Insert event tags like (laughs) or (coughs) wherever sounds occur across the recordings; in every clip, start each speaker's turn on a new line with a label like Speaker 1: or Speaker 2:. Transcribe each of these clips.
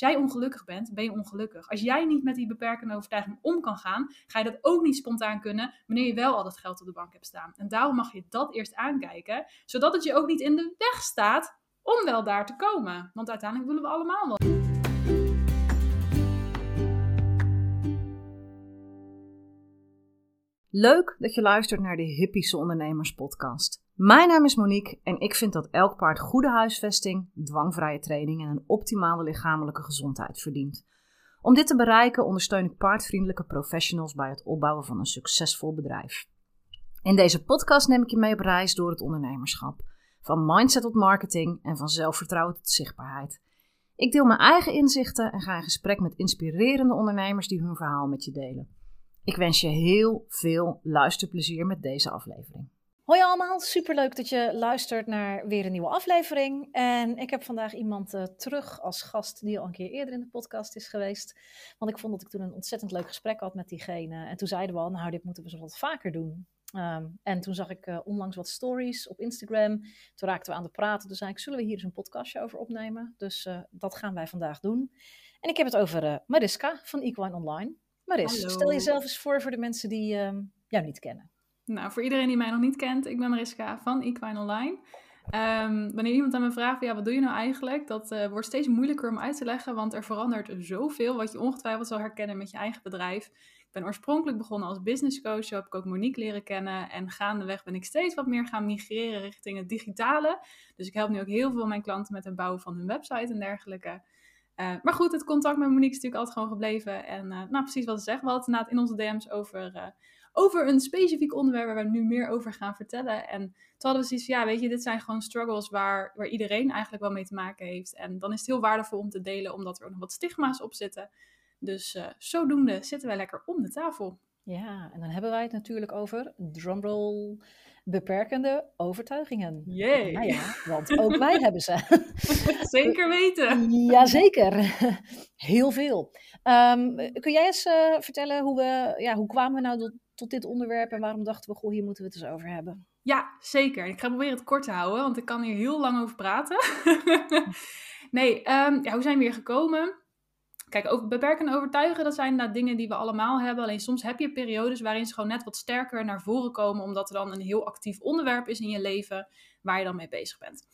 Speaker 1: jij ongelukkig bent, ben je ongelukkig. Als jij niet met die beperkende overtuiging om kan gaan, ga je dat ook niet spontaan kunnen wanneer je wel al dat geld op de bank hebt staan. En daarom mag je dat eerst aankijken, zodat het je ook niet in de weg staat om wel daar te komen. Want uiteindelijk willen we allemaal wel.
Speaker 2: Leuk dat je luistert naar de Hippische Ondernemers Podcast. Mijn naam is Monique en ik vind dat elk paard goede huisvesting, dwangvrije training en een optimale lichamelijke gezondheid verdient. Om dit te bereiken ondersteun ik paardvriendelijke professionals bij het opbouwen van een succesvol bedrijf. In deze podcast neem ik je mee op reis door het ondernemerschap. Van mindset tot marketing en van zelfvertrouwen tot zichtbaarheid. Ik deel mijn eigen inzichten en ga in gesprek met inspirerende ondernemers die hun verhaal met je delen. Ik wens je heel veel luisterplezier met deze aflevering.
Speaker 3: Hoi allemaal, superleuk dat je luistert naar weer een nieuwe aflevering. En ik heb vandaag iemand uh, terug als gast die al een keer eerder in de podcast is geweest. Want ik vond dat ik toen een ontzettend leuk gesprek had met diegene. En toen zeiden we al, nou dit moeten we zo wat vaker doen. Um, en toen zag ik uh, onlangs wat stories op Instagram. Toen raakten we aan de praten. Toen zei ik, zullen we hier eens een podcastje over opnemen? Dus uh, dat gaan wij vandaag doen. En ik heb het over Mariska van Equine Online. Maris, stel jezelf eens voor voor de mensen die uh, jou niet kennen.
Speaker 1: Nou, voor iedereen die mij nog niet kent, ik ben Mariska van Equine Online. Um, wanneer iemand aan me vraagt, ja, wat doe je nou eigenlijk? Dat uh, wordt steeds moeilijker om uit te leggen, want er verandert zoveel wat je ongetwijfeld zal herkennen met je eigen bedrijf. Ik ben oorspronkelijk begonnen als business coach, heb ik ook Monique leren kennen. En gaandeweg ben ik steeds wat meer gaan migreren richting het digitale. Dus ik help nu ook heel veel mijn klanten met het bouwen van hun website en dergelijke. Uh, maar goed, het contact met Monique is natuurlijk altijd gewoon gebleven. En uh, nou, precies wat ze zegt. We hadden het in onze DM's over, over een specifiek onderwerp waar we nu meer over gaan vertellen. En toen hadden we zoiets van, ja, weet je, dit zijn gewoon struggles waar, waar iedereen eigenlijk wel mee te maken heeft. En dan is het heel waardevol om te delen, omdat er ook nog wat stigma's op zitten. Dus zodoende zitten wij lekker om de tafel.
Speaker 3: Ja, en dan hebben wij het natuurlijk over drumroll beperkende overtuigingen.
Speaker 1: Jee.
Speaker 3: Nou ja, want ook wij (laughs) hebben ze. (laughs)
Speaker 1: Zeker weten. (laughs)
Speaker 3: Jazeker, heel veel. Um, kun jij eens uh, vertellen hoe, we, ja, hoe kwamen we nou tot, tot, dit onderwerp en waarom dachten we, goh, hier moeten we het eens over hebben?
Speaker 1: Ja, zeker. Ik ga proberen het kort te houden, want ik kan hier heel lang over praten. nee, um, ja, hoe zijn we hier gekomen? Kijk, ook beperken overtuigen, dat zijn nou dingen die we allemaal hebben. Alleen soms heb je periodes waarin ze gewoon net wat sterker naar voren komen, omdat er dan een heel actief onderwerp is in je leven waar je dan mee bezig bent.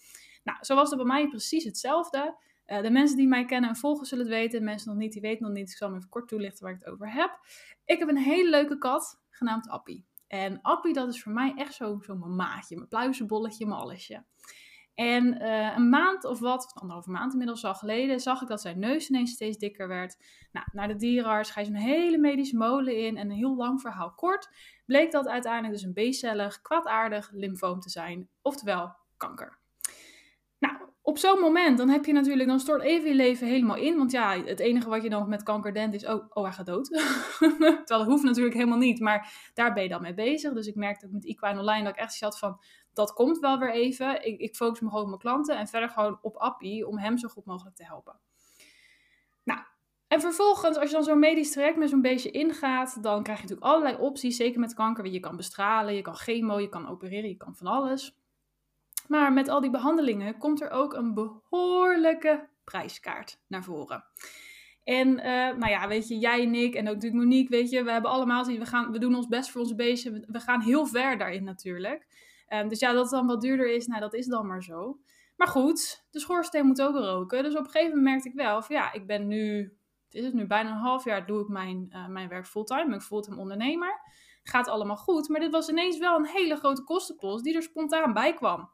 Speaker 1: Nou, zo was het bij mij precies hetzelfde. Uh, de mensen die mij kennen en volgen zullen het weten. Mensen nog niet, die weten nog niet. Ik zal hem even kort toelichten waar ik het over heb. Ik heb een hele leuke kat, genaamd Appie. En Appie, dat is voor mij echt zo'n zo mijn maatje, mijn pluizenbolletje, mijn allesje. En uh, een maand of wat, anderhalve maand inmiddels al geleden, zag ik dat zijn neus ineens steeds dikker werd. Nou, naar de dierenarts ga je zo'n hele medische molen in. En een heel lang verhaal kort, bleek dat uiteindelijk dus een B-cellig, kwaadaardig lymfoom te zijn. Oftewel kanker. Nou, op zo'n moment, dan heb je natuurlijk, dan stort even je leven helemaal in. Want ja, het enige wat je dan met kanker denkt is, oh, oh hij gaat dood. (laughs) Terwijl dat hoeft natuurlijk helemaal niet, maar daar ben je dan mee bezig. Dus ik merkte met Equine Online dat ik echt zat van, dat komt wel weer even. Ik, ik focus me gewoon op mijn klanten en verder gewoon op Appie om hem zo goed mogelijk te helpen. Nou, en vervolgens, als je dan zo'n medisch traject met zo'n beestje ingaat, dan krijg je natuurlijk allerlei opties. Zeker met kanker. Je kan bestralen, je kan chemo, je kan opereren, je kan van alles. Maar met al die behandelingen komt er ook een behoorlijke prijskaart naar voren. En uh, nou ja, weet je, jij en ik en ook natuurlijk Monique, weet je, we hebben allemaal zien, we, gaan, we doen ons best voor onze beestje. We gaan heel ver daarin natuurlijk. Um, dus ja, dat het dan wat duurder is, nou dat is dan maar zo. Maar goed, de schoorsteen moet ook roken. Dus op een gegeven moment merkte ik wel van ja, ik ben nu, het is het nu bijna een half jaar, doe ik mijn, uh, mijn werk fulltime. Ik fulltime ondernemer. Gaat allemaal goed. Maar dit was ineens wel een hele grote kostenpost die er spontaan bij kwam.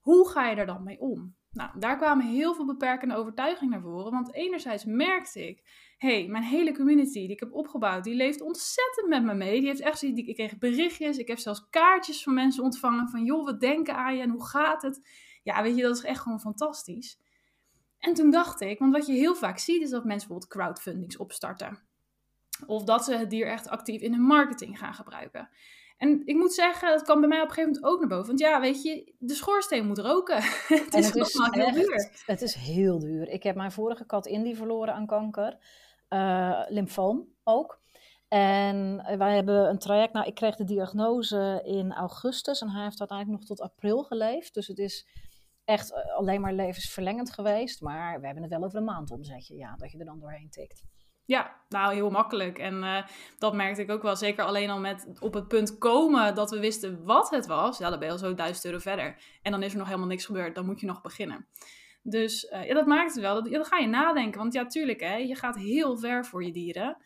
Speaker 1: Hoe ga je er dan mee om? Nou, daar kwamen heel veel beperkende overtuigingen naar voren. Want enerzijds merkte ik, hey, mijn hele community die ik heb opgebouwd, die leeft ontzettend met me mee. Die heeft echt zoiets, ik kreeg berichtjes, ik heb zelfs kaartjes van mensen ontvangen van, joh, wat denken aan je en hoe gaat het? Ja, weet je, dat is echt gewoon fantastisch. En toen dacht ik, want wat je heel vaak ziet is dat mensen bijvoorbeeld crowdfundings opstarten. Of dat ze het dier echt actief in hun marketing gaan gebruiken. En ik moet zeggen, dat kwam bij mij op een gegeven moment ook naar boven. Want ja, weet je, de schoorsteen moet roken. (laughs) het is, het is heel duur.
Speaker 3: Het is heel duur. Ik heb mijn vorige kat Indy verloren aan kanker. Uh, lymfoom ook. En wij hebben een traject. Nou, ik kreeg de diagnose in augustus. En hij heeft uiteindelijk nog tot april geleefd. Dus het is echt eh, alleen maar levensverlengend geweest. Maar we hebben het wel over een maand omzetje, ja, dat je er dan doorheen tikt.
Speaker 1: Ja, nou heel makkelijk. En dat merkte ik ook wel. Zeker alleen al met op het punt komen dat we wisten wat het was. Ja, dan ben je al zo duizend euro verder. En dan is er nog helemaal niks gebeurd. Dan moet je nog beginnen. Dus uh, ja, dat maakt het wel. Dat, dan ga je nadenken. Want ja, tuurlijk, hè, je gaat heel ver voor je dieren.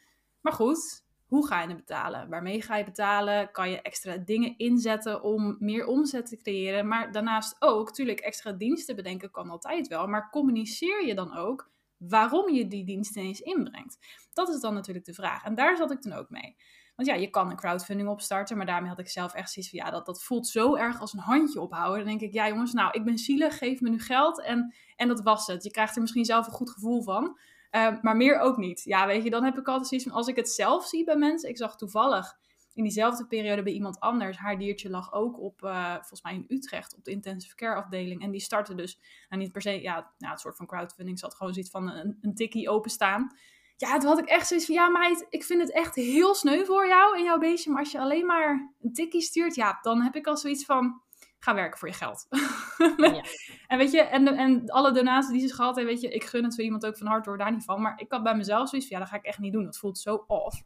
Speaker 1: Maar goed, hoe ga je het betalen? Waarmee ga je betalen? Kan je extra dingen inzetten om meer omzet te creëren? Maar daarnaast ook, natuurlijk, extra diensten bedenken kan altijd wel. Maar communiceer je dan ook waarom je die diensten eens inbrengt? Dat is dan natuurlijk de vraag. En daar zat ik toen ook mee. Want ja, je kan een crowdfunding opstarten, maar daarmee had ik zelf echt zoiets van, ja, dat, dat voelt zo erg als een handje ophouden. Dan denk ik, ja jongens, nou, ik ben zielig, geef me nu geld en, en dat was het. Je krijgt er misschien zelf een goed gevoel van. Uh, maar meer ook niet. Ja, weet je, dan heb ik altijd zoiets van, als ik het zelf zie bij mensen, ik zag toevallig in diezelfde periode bij iemand anders, haar diertje lag ook op, uh, volgens mij in Utrecht, op de intensive care afdeling. En die startte dus, nou niet per se, ja, nou, het soort van crowdfunding zat gewoon zoiets van een, een tikkie openstaan. Ja, toen had ik echt zoiets van, ja meid, ik vind het echt heel sneu voor jou en jouw beestje. Maar als je alleen maar een tikkie stuurt, ja, dan heb ik al zoiets van, ga werken voor je geld. Ja. (laughs) en weet je, en, en alle donaties die ze gehad heeft, weet je, ik gun het voor iemand ook van harte hoor, daar niet van. Maar ik had bij mezelf zoiets van, ja, dat ga ik echt niet doen. Dat voelt zo off.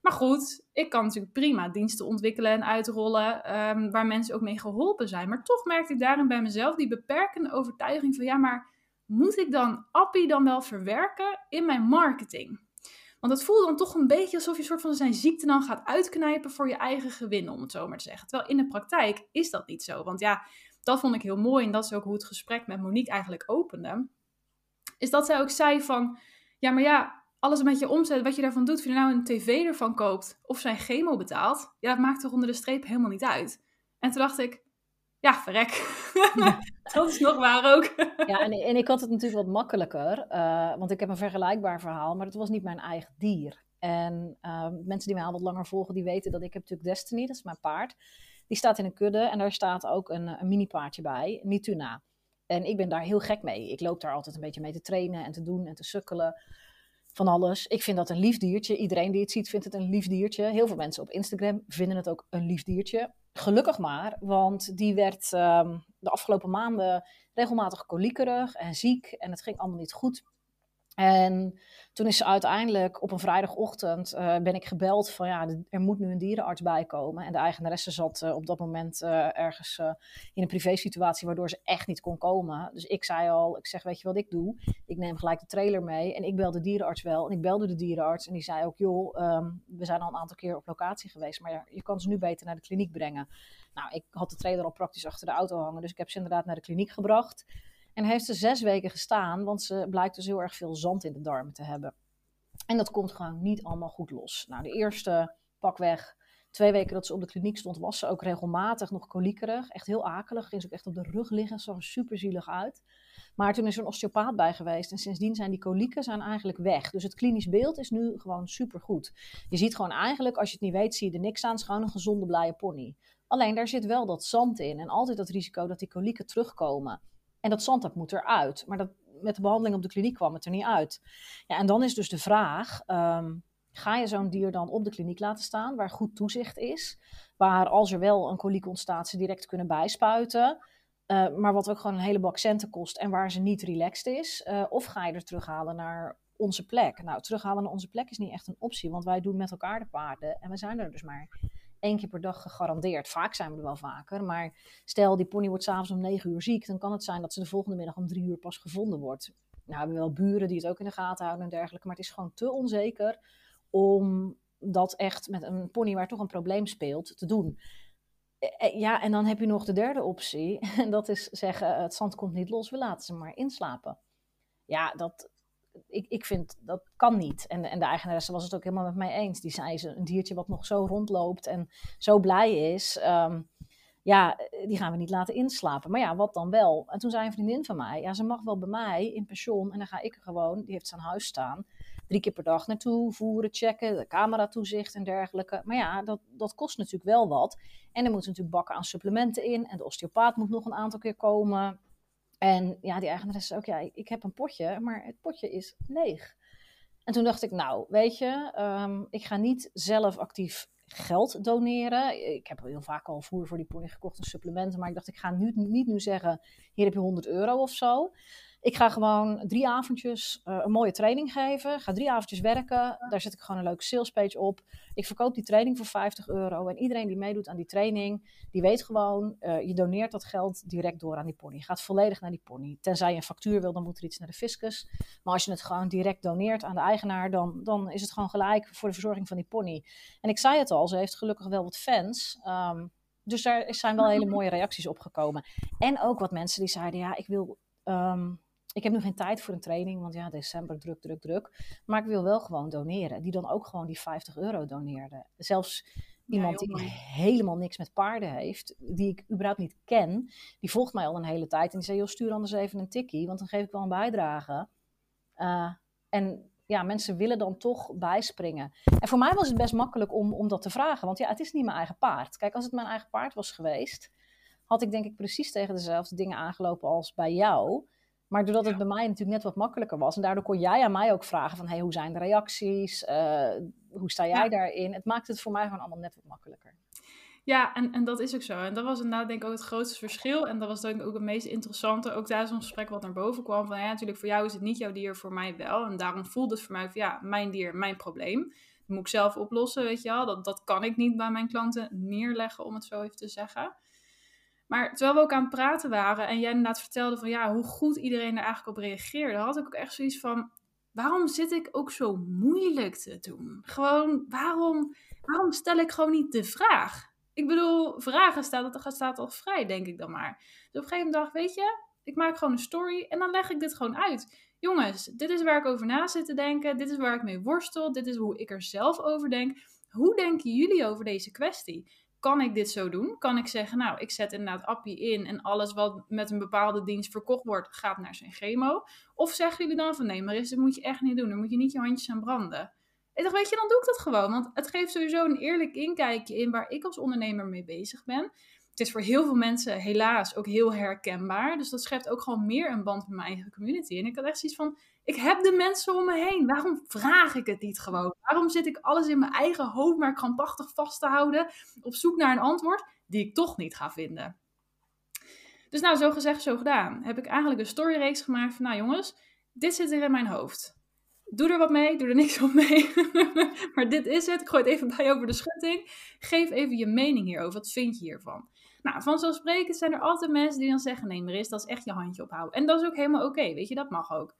Speaker 1: Maar goed, ik kan natuurlijk prima diensten ontwikkelen en uitrollen um, waar mensen ook mee geholpen zijn. Maar toch merkte ik daarin bij mezelf die beperkende overtuiging van, ja, maar moet ik dan Appie dan wel verwerken in mijn marketing? Want het voelt dan toch een beetje alsof je een soort van zijn ziekte dan gaat uitknijpen voor je eigen gewin, om het zo maar te zeggen. Terwijl in de praktijk is dat niet zo. Want ja, dat vond ik heel mooi en dat is ook hoe het gesprek met Monique eigenlijk opende. Is dat zij ook zei van, ja, maar ja, alles met je omzet, wat je daarvan doet, of je nou een tv ervan koopt of zijn chemo betaalt, ja, dat maakt toch onder de streep helemaal niet uit. En toen dacht ik, ja, verrek. (laughs) dat is nog waar ook.
Speaker 3: ja, en, en ik had het natuurlijk wat makkelijker, uh, want ik heb een vergelijkbaar verhaal, maar het was niet mijn eigen dier. En uh, mensen die mij al wat langer volgen, die weten dat ik heb natuurlijk Destiny, dat is mijn paard. Die staat in een kudde en daar staat ook een, een mini paardje bij, Nituna. En ik ben daar heel gek mee. Ik loop daar altijd een beetje mee te trainen en te doen en te sukkelen van alles. Ik vind dat een lief diertje. Iedereen die het ziet vindt het een lief diertje. Heel veel mensen op Instagram vinden het ook een lief diertje. Gelukkig maar, want die werd um, de afgelopen maanden regelmatig koliekerig en ziek en het ging allemaal niet goed. En toen is ze uiteindelijk op een vrijdagochtend uh, ben ik gebeld van ja, er moet nu een dierenarts bij komen. En de eigenaresse zat uh, op dat moment uh, ergens in een privé situatie waardoor ze echt niet kon komen. Dus ik zei al, ik zeg weet je wat ik doe? Ik neem gelijk de trailer mee en ik bel de dierenarts wel. En ik belde de dierenarts en die zei ook joh, um, we zijn al een aantal keer op locatie geweest, maar ja, je kan ze nu beter naar de kliniek brengen. Nou, ik had de trailer al praktisch achter de auto hangen, dus ik heb ze inderdaad naar de kliniek gebracht. En heeft ze zes weken gestaan, want ze blijkt dus heel erg veel zand in de darmen te hebben. En dat komt gewoon niet allemaal goed los. Nou, de eerste pakweg twee weken dat ze op de kliniek stond, was ze ook regelmatig nog koliekerig. Echt heel akelig. Ging ze ook echt op de rug liggen. Zag er super zielig uit. Maar toen is er een osteopaat bij geweest. En sindsdien zijn die kolieken zijn eigenlijk weg. Dus het klinisch beeld is nu gewoon super goed. Je ziet gewoon eigenlijk, als je het niet weet, zie je er niks aan. Het gewoon een gezonde, blije pony. Alleen daar zit wel dat zand in. En altijd dat risico dat die kolieken terugkomen. En dat zand dat moet eruit. Maar dat, met de behandeling op de kliniek kwam het er niet uit. Ja, en dan is dus de vraag: um, ga je zo'n dier dan op de kliniek laten staan, waar goed toezicht is, waar als er wel een koliek ontstaat, ze direct kunnen bijspuiten. Uh, maar wat ook gewoon een hele bak centen kost en waar ze niet relaxed is. Uh, of ga je er terughalen naar onze plek? Nou, terughalen naar onze plek is niet echt een optie, want wij doen met elkaar de paarden en we zijn er dus maar één keer per dag gegarandeerd. Vaak zijn we er wel vaker, maar stel die pony wordt s'avonds om negen uur ziek, dan kan het zijn dat ze de volgende middag om drie uur pas gevonden wordt. Nou, we hebben wel buren die het ook in de gaten houden en dergelijke, maar het is gewoon te onzeker om dat echt met een pony waar toch een probleem speelt te doen. Eh, eh, ja, en dan heb je nog de derde optie. (laughs) En dat is zeggen: het zand komt niet los, we laten ze maar inslapen. Ja, dat, ik, ik vind dat kan niet. En, en de eigenaresse was het ook helemaal met mij eens. Die zei ze: een diertje wat nog zo rondloopt en zo blij is. Um, ja, die gaan we niet laten inslapen. Maar ja, wat dan wel? En toen zei een vriendin van mij: ja, ze mag wel bij mij in pensioen. En dan ga ik er gewoon, die heeft zijn huis staan drie keer per dag naartoe, voeren, checken, de camera toezicht en dergelijke. Maar ja, dat, dat kost natuurlijk wel wat. En er moeten natuurlijk bakken aan supplementen in. En de osteopaat moet nog een aantal keer komen. En ja, die eigenaar zei ook, ja, ik heb een potje, maar het potje is leeg. En toen dacht ik, nou, weet je, um, ik ga niet zelf actief geld doneren. Ik heb heel vaak al voer voor die pony gekocht en supplementen. Maar ik dacht, ik ga nu, niet nu zeggen, hier heb je 100 euro of zo. Ik ga gewoon drie avondjes uh, een mooie training geven. Ga drie avondjes werken. Daar zet ik gewoon een leuke salespage op. Ik verkoop die training voor 50 euro. En iedereen die meedoet aan die training, die weet gewoon, uh, je doneert dat geld direct door aan die pony. Je gaat volledig naar die pony. Tenzij je een factuur wil, dan moet er iets naar de fiscus. Maar als je het gewoon direct doneert aan de eigenaar, dan, dan is het gewoon gelijk voor de verzorging van die pony. En ik zei het al, ze heeft gelukkig wel wat fans. Um, dus daar zijn wel hele mooie reacties op gekomen. En ook wat mensen die zeiden, ja, ik wil... Um, ik heb nu geen tijd voor een training, want ja, december druk, druk, druk. Maar ik wil wel gewoon doneren. Die dan ook gewoon die 50 euro doneerde. Zelfs iemand die helemaal niks met paarden heeft, die ik überhaupt niet ken, die volgt mij al een hele tijd. En die zei, joh, stuur anders even een tikkie, want dan geef ik wel een bijdrage. Uh, en ja, mensen willen dan toch bijspringen. En voor mij was het best makkelijk om, om dat te vragen, want ja, het is niet mijn eigen paard. Kijk, als het mijn eigen paard was geweest, had ik denk ik precies tegen dezelfde dingen aangelopen als bij jou. Maar doordat het bij mij natuurlijk net wat makkelijker was. En daardoor kon jij aan mij ook vragen van... Hey, hoe zijn de reacties? Uh, hoe sta jij daarin? Het maakt het voor mij gewoon allemaal net wat makkelijker.
Speaker 1: Ja, en, en dat is ook zo. En dat was inderdaad denk ik ook het grootste verschil. En dat was denk ik ook het meest interessante. Ook tijdens ons gesprek wat naar boven kwam. Van ja, natuurlijk voor jou is het niet jouw dier, voor mij wel. En daarom voelde het voor mij van ja, mijn dier, mijn probleem. Dat moet ik zelf oplossen, weet je wel. Dat, dat kan ik niet bij mijn klanten neerleggen, om het zo even te zeggen. Maar terwijl we ook aan het praten waren en jij inderdaad vertelde van ja, hoe goed iedereen er eigenlijk op reageerde, had ik ook echt zoiets van: waarom zit ik ook zo moeilijk te doen? Gewoon, waarom, waarom stel ik gewoon niet de vraag? Ik bedoel, vragen staat, staat al vrij, denk ik dan maar. Dus op een gegeven moment weet je, ik maak gewoon een story en dan leg ik dit gewoon uit. Jongens, dit is waar ik over na zit te denken. Dit is waar ik mee worstel. Dit is hoe ik er zelf over denk. Hoe denken jullie over deze kwestie? Kan ik dit zo doen? Kan ik zeggen, nou, ik zet inderdaad Appie in en alles wat met een bepaalde dienst verkocht wordt, gaat naar zijn chemo? Of zeggen jullie dan van, nee, maar dat moet je echt niet doen. Dan moet je niet je handjes aan branden. Ik dacht, weet je, dan doe ik dat gewoon. Want het geeft sowieso een eerlijk inkijkje in waar ik als ondernemer mee bezig ben. Het is voor heel veel mensen helaas ook heel herkenbaar. Dus dat schept ook gewoon meer een band met mijn eigen community. En ik had echt zoiets van, ik heb de mensen om me heen. Waarom vraag ik het niet gewoon? Waarom zit ik alles in mijn eigen hoofd maar krampachtig vast te houden op zoek naar een antwoord die ik toch niet ga vinden? Dus nou, zo gezegd, zo gedaan. Heb ik eigenlijk een storyreeks gemaakt van, nou jongens, dit zit er in mijn hoofd. Doe er wat mee, doe er niks (laughs) op mee. maar dit is het. Ik gooi het even bij over de schutting. Geef even je mening hierover. Wat vind je hiervan? Nou, vanzelfsprekend zijn er altijd mensen die dan zeggen: nee, Maris, dat is echt je handje ophouden. En dat is ook helemaal oké, weet je, dat mag ook.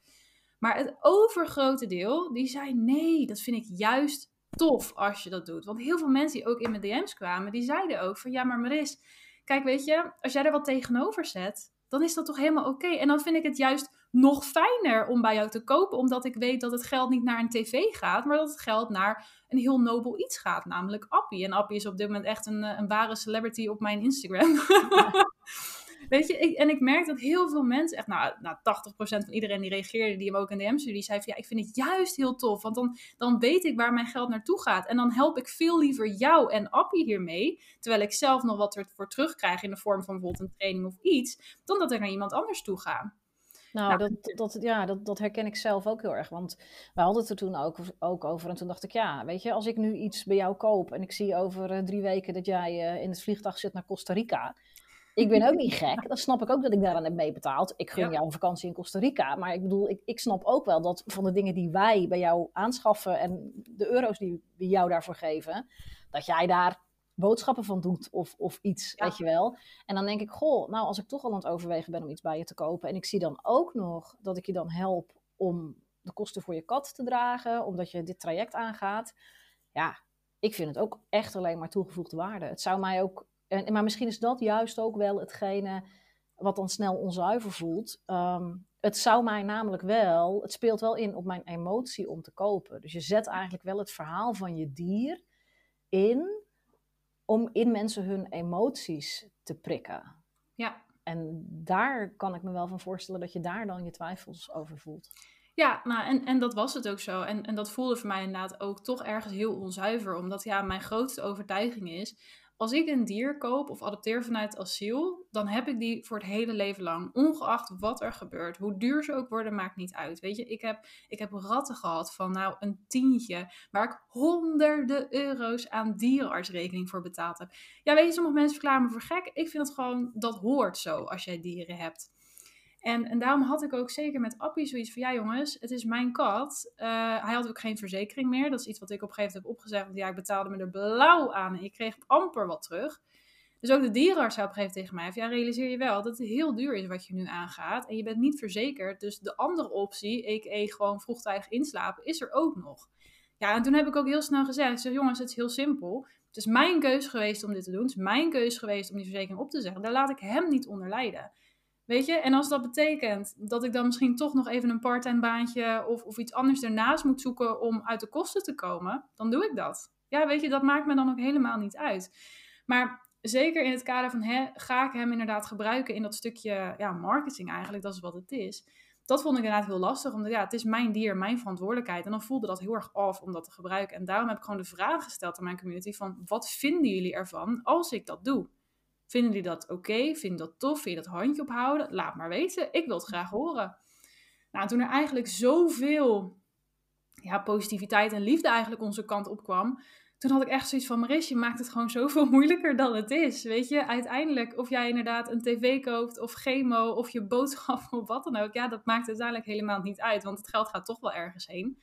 Speaker 1: Maar het overgrote deel, die zei: nee, dat vind ik juist tof als je dat doet. Want heel veel mensen die ook in mijn DM's kwamen, die zeiden ook: van ja, maar Maris, kijk, weet je, als jij er wat tegenover zet, dan is dat toch helemaal oké. En dan vind ik het juist nog fijner om bij jou te kopen, omdat ik weet dat het geld niet naar een tv gaat, maar dat het geld naar een heel nobel iets gaat, namelijk Appie. En Appie is op dit moment echt een, eh, een ware celebrity op mijn Instagram. (laughs) Weet je, ik, en ik merk dat heel veel mensen, echt nou, nou 80% van iedereen die reageerde, die hem ook in de DM-studie, zei van ja, ik vind het juist heel tof, want dan, dan weet ik waar mijn geld naartoe gaat. En dan help ik veel liever jou en Appie hiermee, terwijl ik zelf nog wat ervoor terugkrijg in de vorm van bijvoorbeeld een training of iets, dan dat ik naar iemand anders toe ga.
Speaker 3: Nou, nou dat, dat, ja, dat, dat herken ik zelf ook heel erg. Want we hadden het er toen ook, ook over. En toen dacht ik, ja, weet je, als ik nu iets bij jou koop en ik zie over uh, drie weken dat jij uh, in het vliegtuig zit naar Costa Rica. Ik ben ook niet (laughs) gek. Dan snap ik ook dat ik daaraan heb meebetaald. Ik gun jou een vakantie in Costa Rica. Maar ik bedoel, ik, ik snap ook wel dat van de dingen die wij bij jou aanschaffen en de euro's die we jou daarvoor geven, dat jij daar boodschappen van doet of, of iets, weet je wel. En dan denk ik, goh, nou als ik toch al aan het overwegen ben om iets bij je te kopen en ik zie dan ook nog dat ik je dan help om de kosten voor je kat te dragen, omdat je dit traject aangaat. Ja, ik vind het ook echt alleen maar toegevoegde waarde. Het zou mij ook, en, maar misschien is dat juist ook wel hetgene wat dan snel onzuiver voelt. Ehm, het zou mij namelijk wel, het speelt wel in op mijn emotie om te kopen. Dus je zet eigenlijk wel het verhaal van je dier in om in mensen hun emoties te prikken.
Speaker 1: Ja.
Speaker 3: En daar kan ik me wel van voorstellen dat je daar dan je twijfels over voelt.
Speaker 1: Ja, nou, en, en dat was het ook zo. En, en dat voelde voor mij inderdaad ook toch ergens heel onzuiver. Omdat ja, mijn grootste overtuiging is, als ik een dier koop of adopteer vanuit asiel, dan heb ik die voor het hele leven lang. Ongeacht wat er gebeurt. Hoe duur ze ook worden, maakt niet uit. Weet je, ik heb, ik heb ratten gehad van nou een tientje, waar ik honderden euro's aan dierenartsrekening voor betaald heb. Ja, weet je, sommige mensen verklaren me voor gek. Ik vind het gewoon, dat hoort zo als jij dieren hebt. En, en daarom had ik ook zeker met Appie zoiets van, ja jongens, het is mijn kat. Uh, hij had ook geen verzekering meer. Dat is iets wat ik op een gegeven moment heb opgezegd. Want ja, ik betaalde me er blauw aan en ik kreeg amper wat terug. Dus ook de dierenarts zei op een gegeven moment tegen mij, ja realiseer je wel dat het heel duur is wat je nu aangaat. En je bent niet verzekerd. Dus de andere optie, a.k.a. gewoon vroegtijdig inslapen, is er ook nog. Ja, en toen heb ik ook heel snel gezegd, ik zeg, jongens, het is heel simpel. Het is mijn keus geweest om dit te doen. Het is mijn keus geweest om die verzekering op te zeggen. Daar laat ik hem niet onder lijden. Weet je, en als dat betekent dat ik dan misschien toch nog even een parttime baantje of, of iets anders ernaast moet zoeken om uit de kosten te komen, dan doe ik dat. Ja, weet je, dat maakt me dan ook helemaal niet uit. Maar zeker in het kader van, hè, ga ik hem inderdaad gebruiken in dat stukje ja, marketing eigenlijk, dat is wat het is. Dat vond ik inderdaad heel lastig, omdat ja, het is mijn dier, mijn verantwoordelijkheid. En dan voelde dat heel erg af om dat te gebruiken. En daarom heb ik gewoon de vraag gesteld aan mijn community van, wat vinden jullie ervan als ik dat doe? Vinden jullie dat oké? Okay? Vinden dat tof? Vind je dat handje ophouden? Laat maar weten. Ik wil het graag horen. Nou, toen er eigenlijk zoveel ja, positiviteit en liefde eigenlijk onze kant op kwam, toen had ik echt zoiets van, Maris, je maakt het gewoon (laughs) zoveel moeilijker dan het is. Weet je, uiteindelijk, of jij inderdaad een tv koopt, of chemo, of je boodschap, (laughs) of wat dan ook, ja, dat maakt uiteindelijk helemaal niet uit, want het geld gaat toch wel ergens heen.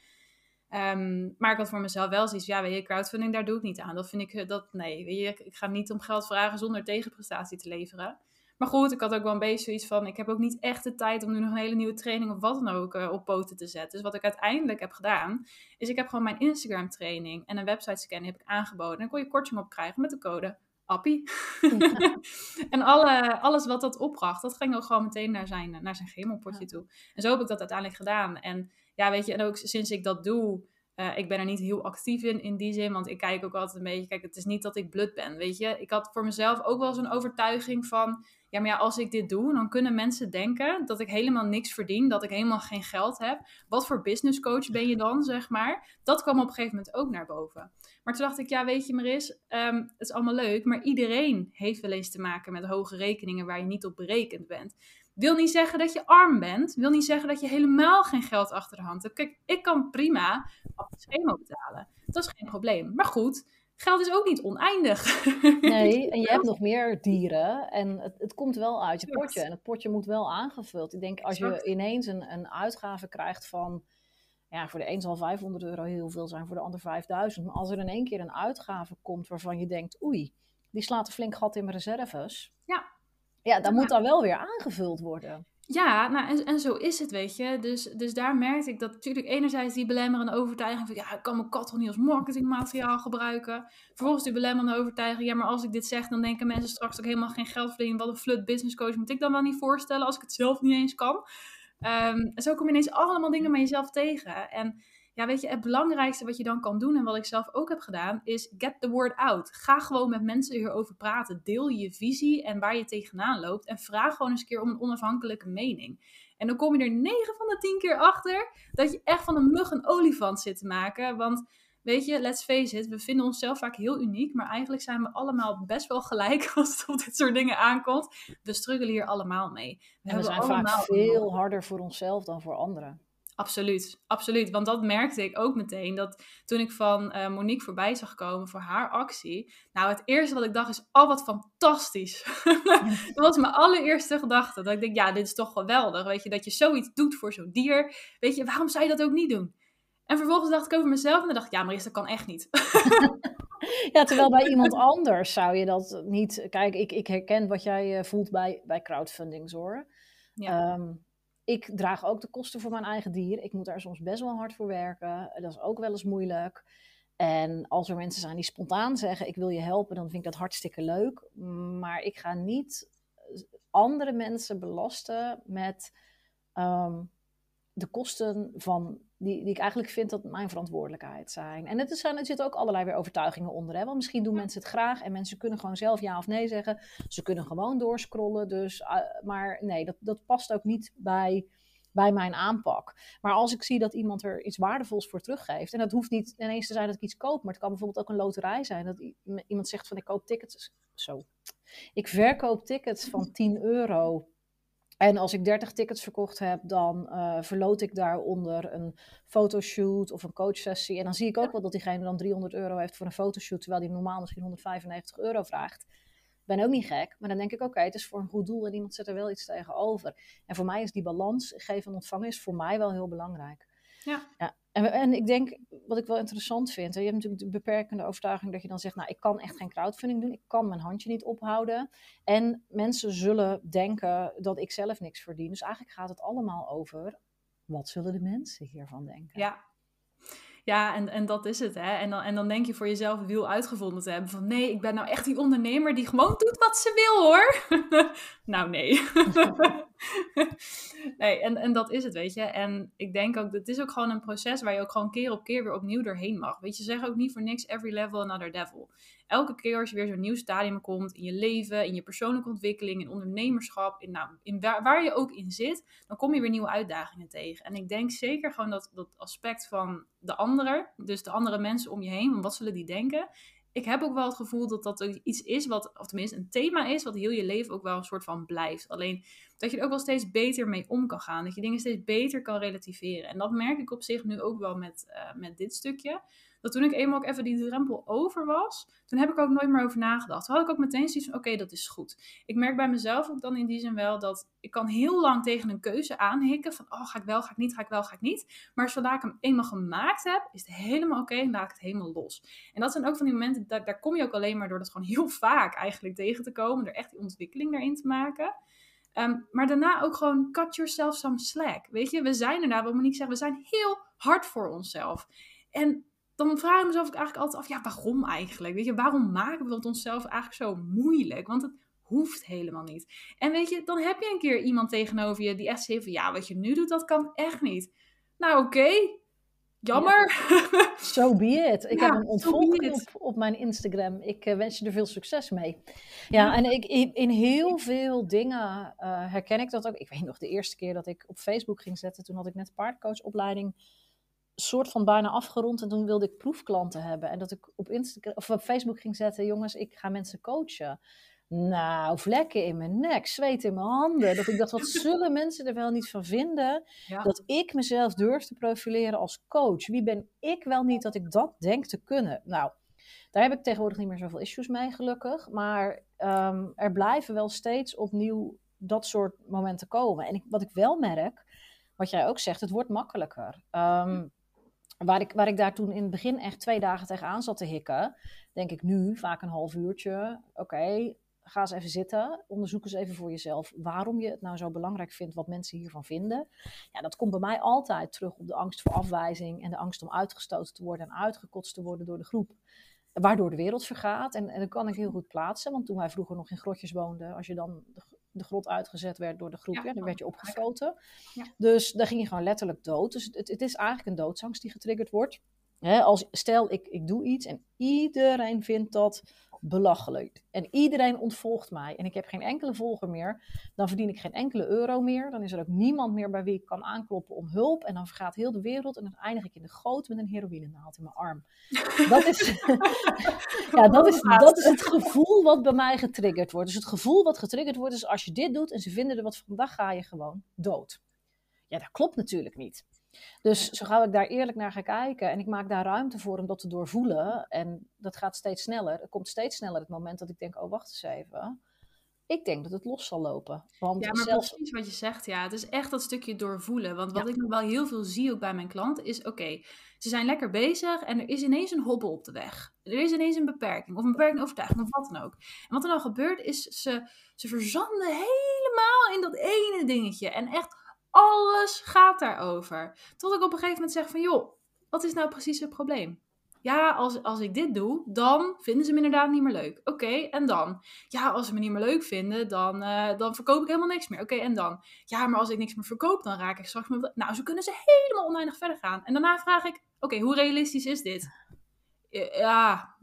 Speaker 1: Ehm, maar ik had voor mezelf wel zoiets ja, weet je, crowdfunding, daar doe ik niet aan. Dat vind ik, eh, dat, nee, weet je, ik ga niet om geld vragen zonder tegenprestatie te leveren. Maar goed, ik had ook wel een beetje zoiets van, ik heb ook niet echt de tijd om nu nog een hele nieuwe training of wat dan ook uh, op poten te zetten. Dus wat ik uiteindelijk heb gedaan, is ik heb gewoon mijn Instagram training en een website scan heb ik aangeboden. En dan kon je korting op krijgen met de code Appie. (laughs) en alle, alles wat dat opbracht, dat ging ook gewoon meteen naar zijn, naar zijn toe. En zo heb ik dat uiteindelijk gedaan. En ja, weet je, en ook sinds ik dat doe, uh, ik ben er niet heel actief in, in die zin, want ik kijk ook altijd een beetje, kijk, het is niet dat ik blut ben, weet je. Ik had voor mezelf ook wel zo'n overtuiging van, ja, maar ja, als ik dit doe, dan kunnen mensen denken dat ik helemaal niks verdien, dat ik helemaal geen geld heb. Wat voor business coach ben je dan, zeg maar? Dat kwam op een gegeven moment ook naar boven. Maar toen dacht ik, ja, weet je, Maris, um, het is allemaal leuk, maar iedereen heeft wel eens te maken met hoge rekeningen waar je niet op berekend bent. Wil niet zeggen dat je arm bent. Wil niet zeggen dat je helemaal geen geld achter de hand hebt. Kijk, ik kan prima op het schema betalen. Dat is geen probleem. Maar goed, geld is ook niet oneindig. (laughs)
Speaker 3: Nee, en je hebt nog meer dieren. En het, het komt wel uit je potje. En het potje moet wel aangevuld. Ik denk, als je ineens een, een uitgave krijgt van... Ja, voor de een zal 500 euro heel veel zijn, voor de ander 5000. Maar als er in één keer een uitgave komt waarvan je denkt... Oei, die slaat een flink gat in mijn reserves.
Speaker 1: Ja,
Speaker 3: ja, dan moet dat wel weer aangevuld worden.
Speaker 1: Ja, nou, en, en zo is het, weet je. Dus, dus daar merkte ik dat natuurlijk enerzijds die belemmerende overtuiging van... ja, ik kan mijn kat toch niet als marketingmateriaal gebruiken. Vervolgens die belemmerende overtuiging... ja, maar als ik dit zeg, dan denken mensen straks dat ik helemaal geen geld verdien. Wat een flut business coach moet ik dan wel niet voorstellen... als ik het zelf niet eens kan. Um, zo kom je ineens allemaal dingen met jezelf tegen. En ja, weet je, het belangrijkste wat je dan kan doen en wat ik zelf ook heb gedaan, is get the word out. Ga gewoon met mensen hierover praten. Deel je visie en waar je tegenaan loopt. En vraag gewoon eens een keer om een onafhankelijke mening. En dan kom je er 9 van de 10 keer achter dat je echt van een mug een olifant zit te maken. Want weet je, let's face it, we vinden onszelf vaak heel uniek, maar eigenlijk zijn we allemaal best wel gelijk (laughs) als het op dit soort dingen aankomt. We struggelen hier allemaal mee.
Speaker 3: We en we zijn vaak veel harder voor onszelf dan voor anderen.
Speaker 1: Absoluut, absoluut. Want dat merkte ik ook meteen. Dat toen ik van uh, Monique voorbij zag komen voor haar actie. Nou, het eerste wat ik dacht is, oh wat fantastisch. (laughs) dat was mijn allereerste gedachte. Dat ik denk, ja, dit is toch geweldig. Weet je, dat je zoiets doet voor zo'n dier. Weet je, waarom zou je dat ook niet doen? En vervolgens dacht ik over mezelf en dan dacht ik, ja, maar dat kan echt niet. (laughs)
Speaker 3: ja, terwijl bij iemand (laughs) anders zou je dat niet... Kijk, ik, ik herken wat jij eh, voelt bij, bij crowdfunding, hoor. Ja. Ehm, ik draag ook de kosten voor mijn eigen dier. Ik moet daar soms best wel hard voor werken. Dat is ook wel eens moeilijk. En als er mensen zijn die spontaan zeggen: Ik wil je helpen, dan vind ik dat hartstikke leuk. Maar ik ga niet andere mensen belasten met ehm, de kosten van die, die ik eigenlijk vind dat mijn verantwoordelijkheid zijn. En het is, er zitten ook allerlei weer overtuigingen onder. Hè? Want misschien doen mensen het graag en mensen kunnen gewoon zelf ja of nee zeggen. Ze kunnen gewoon doorscrollen. Dus, uh, maar nee, dat, dat past ook niet bij bij mijn aanpak. Maar als ik zie dat iemand er iets waardevols voor teruggeeft, en dat hoeft niet ineens te zijn dat ik iets koop, maar het kan bijvoorbeeld ook een loterij zijn. Dat iemand zegt van ik koop tickets, zo. Ik verkoop tickets van 10 euro en als ik 30 tickets verkocht heb, dan uh, verloot ik daaronder een fotoshoot of een coachsessie. En dan zie ik ook wel dat diegene dan 300 euro heeft voor een fotoshoot, terwijl die normaal misschien 195 euro vraagt. Ben ook niet gek, maar dan denk ik: oké, het is voor een goed doel en iemand zet er wel iets tegenover. En voor mij is die balans, geven en ontvangen, is voor mij wel heel belangrijk.
Speaker 1: Ja.
Speaker 3: ja. En, en ik denk, wat ik wel interessant vind, je hebt natuurlijk de beperkende overtuiging dat je dan zegt, nou, ik kan echt geen crowdfunding doen, ik kan mijn handje niet ophouden. En mensen zullen denken dat ik zelf niks verdien. Dus eigenlijk gaat het allemaal over, wat zullen de mensen hiervan denken?
Speaker 1: Ja, ja, en, en dat is het. Hè? En, dan, en dan denk je voor jezelf het wiel uitgevonden te hebben. Van nee, ik ben nou echt die ondernemer die gewoon doet wat ze wil hoor. (laughs) nou nee. (laughs) (laughs) nee, en, en dat is het, weet je. En ik denk ook, het is ook gewoon een proces waar je ook gewoon keer op keer weer opnieuw doorheen mag. Weet je, zeg ook niet voor niks every level another devil. Elke keer als je weer zo'n nieuw stadium komt in je leven, in je persoonlijke ontwikkeling, in ondernemerschap, in, nou, in waar, waar je ook in zit, dan kom je weer nieuwe uitdagingen tegen. En ik denk zeker gewoon dat dat aspect van de anderen, dus de andere mensen om je heen, wat zullen die denken, ik heb ook wel het gevoel dat dat iets is wat, of tenminste een thema is, wat heel je leven ook wel een soort van blijft. Alleen dat je er ook wel steeds beter mee om kan gaan. Dat je dingen steeds beter kan relativeren. En dat merk ik op zich nu ook wel met, uh, met dit stukje dat toen ik eenmaal ook even die drempel over was, toen heb ik ook nooit meer over nagedacht. Toen had ik ook meteen zoiets van, oké, dat is goed. Ik merk bij mezelf ook dan in die zin wel dat ik kan heel lang tegen een keuze aanhikken van, oh, ga ik wel, ga ik niet, ga ik wel, ga ik niet. Maar zodra ik hem eenmaal gemaakt heb, is het helemaal oké en laat ik het helemaal los. En dat zijn ook van die momenten, daar, daar kom je ook alleen maar door dat gewoon heel vaak eigenlijk tegen te komen, er echt die ontwikkeling erin te maken. Ehm, maar daarna ook gewoon cut yourself some slack. Weet je, we zijn er, wat Monique zegt, we zijn heel hard voor onszelf. En dan vraag ik mezelf ook eigenlijk altijd af, ja, waarom eigenlijk? Weet je, waarom maken we het onszelf eigenlijk zo moeilijk? Want het hoeft helemaal niet. En weet je, dan heb je een keer iemand tegenover je die echt zegt van, ja, wat je nu doet, dat kan echt niet. Nou, oké. Jammer. (laughs)
Speaker 3: Zo so be it. Ik heb een ontvolging op, op mijn Instagram. Ik uh, wens je er veel succes mee. Ja, en ik, in heel veel dingen uh, herken ik dat ook. Ik weet nog de eerste keer dat ik op Facebook ging zetten. Toen had ik net paardcoachopleiding soort van bijna afgerond. En toen wilde ik proefklanten hebben. En dat ik op, Instagram, of op Facebook ging zetten: jongens, ik ga mensen coachen. Nou, vlekken in mijn nek, zweet in mijn handen. Dat ik dacht, wat (laughs) zullen mensen er wel niet van vinden? Dat ik mezelf durf te profileren als coach. Wie ben ik wel niet dat ik dat denk te kunnen? Nou, daar heb ik tegenwoordig niet meer zoveel issues mee, gelukkig. Maar um, er blijven wel steeds opnieuw dat soort momenten komen. En ik, wat ik wel merk, wat jij ook zegt, het wordt makkelijker. Um, Waar ik, waar ik daar toen in het begin echt twee dagen tegenaan zat te hikken, denk ik nu vaak een half uurtje. Oké, ga eens even zitten. Onderzoek eens even voor jezelf waarom je het nou zo belangrijk vindt wat mensen hiervan vinden. Ja, dat komt bij mij altijd terug op de angst voor afwijzing en de angst om uitgestoten te worden en uitgekotst te worden door de groep. Waardoor de wereld vergaat. En, en dat kan ik heel goed plaatsen, want toen wij vroeger nog in grotjes woonden, als je dan de, grot uitgezet werd door de groep, ja, dan werd je opgesloten. Ja. Dus daar ging je gewoon letterlijk dood. Dus het, het is eigenlijk een doodsangst die getriggerd wordt. Als, stel, ik, ik doe iets en iedereen vindt dat belachelijk. En iedereen ontvolgt mij en ik heb geen enkele volger meer. Dan verdien ik geen enkele euro meer. Dan is er ook niemand meer bij wie ik kan aankloppen om hulp. En dan vergaat heel de wereld en dan eindig ik in de goot met een heroïnenaald in mijn arm. (laughs) Dat is, (laughs) ja, dat, is, dat is het gevoel wat bij mij getriggerd wordt. Dus het gevoel wat getriggerd wordt is als je dit doet en ze vinden er wat van, dan ga je gewoon dood. Ja, dat klopt natuurlijk niet. Dus zo gauw ik daar eerlijk naar ga kijken en ik maak daar ruimte voor om dat te doorvoelen. En dat gaat steeds sneller. Er komt steeds sneller het moment dat ik denk, oh wacht eens even. Ik denk dat het los zal lopen. Want
Speaker 1: ja, maar precies wat je zegt. Ja, het is echt dat stukje doorvoelen. Want wat ik nog wel heel veel zie ook bij mijn klant is, oké, ze zijn lekker bezig en er is ineens een hobbel op de weg. Er is ineens een beperking of een beperking overtuiging of wat dan ook. En wat er dan gebeurt is, ze, ze verzanden helemaal in dat ene dingetje. En echt alles gaat daarover. Tot ik op een gegeven moment zeg van, joh, wat is nou precies het probleem? Ja, als, als ik dit doe, dan vinden ze me inderdaad niet meer leuk. Oké, en dan? Ja, als ze me niet meer leuk vinden, dan, uh, dan verkoop ik helemaal niks meer. Oké, en dan? Ja, maar als ik niks meer verkoop, dan raak ik straks... Met... Nou, zo kunnen ze helemaal oneindig verder gaan. En daarna vraag ik, oké, hoe realistisch is dit? Ja,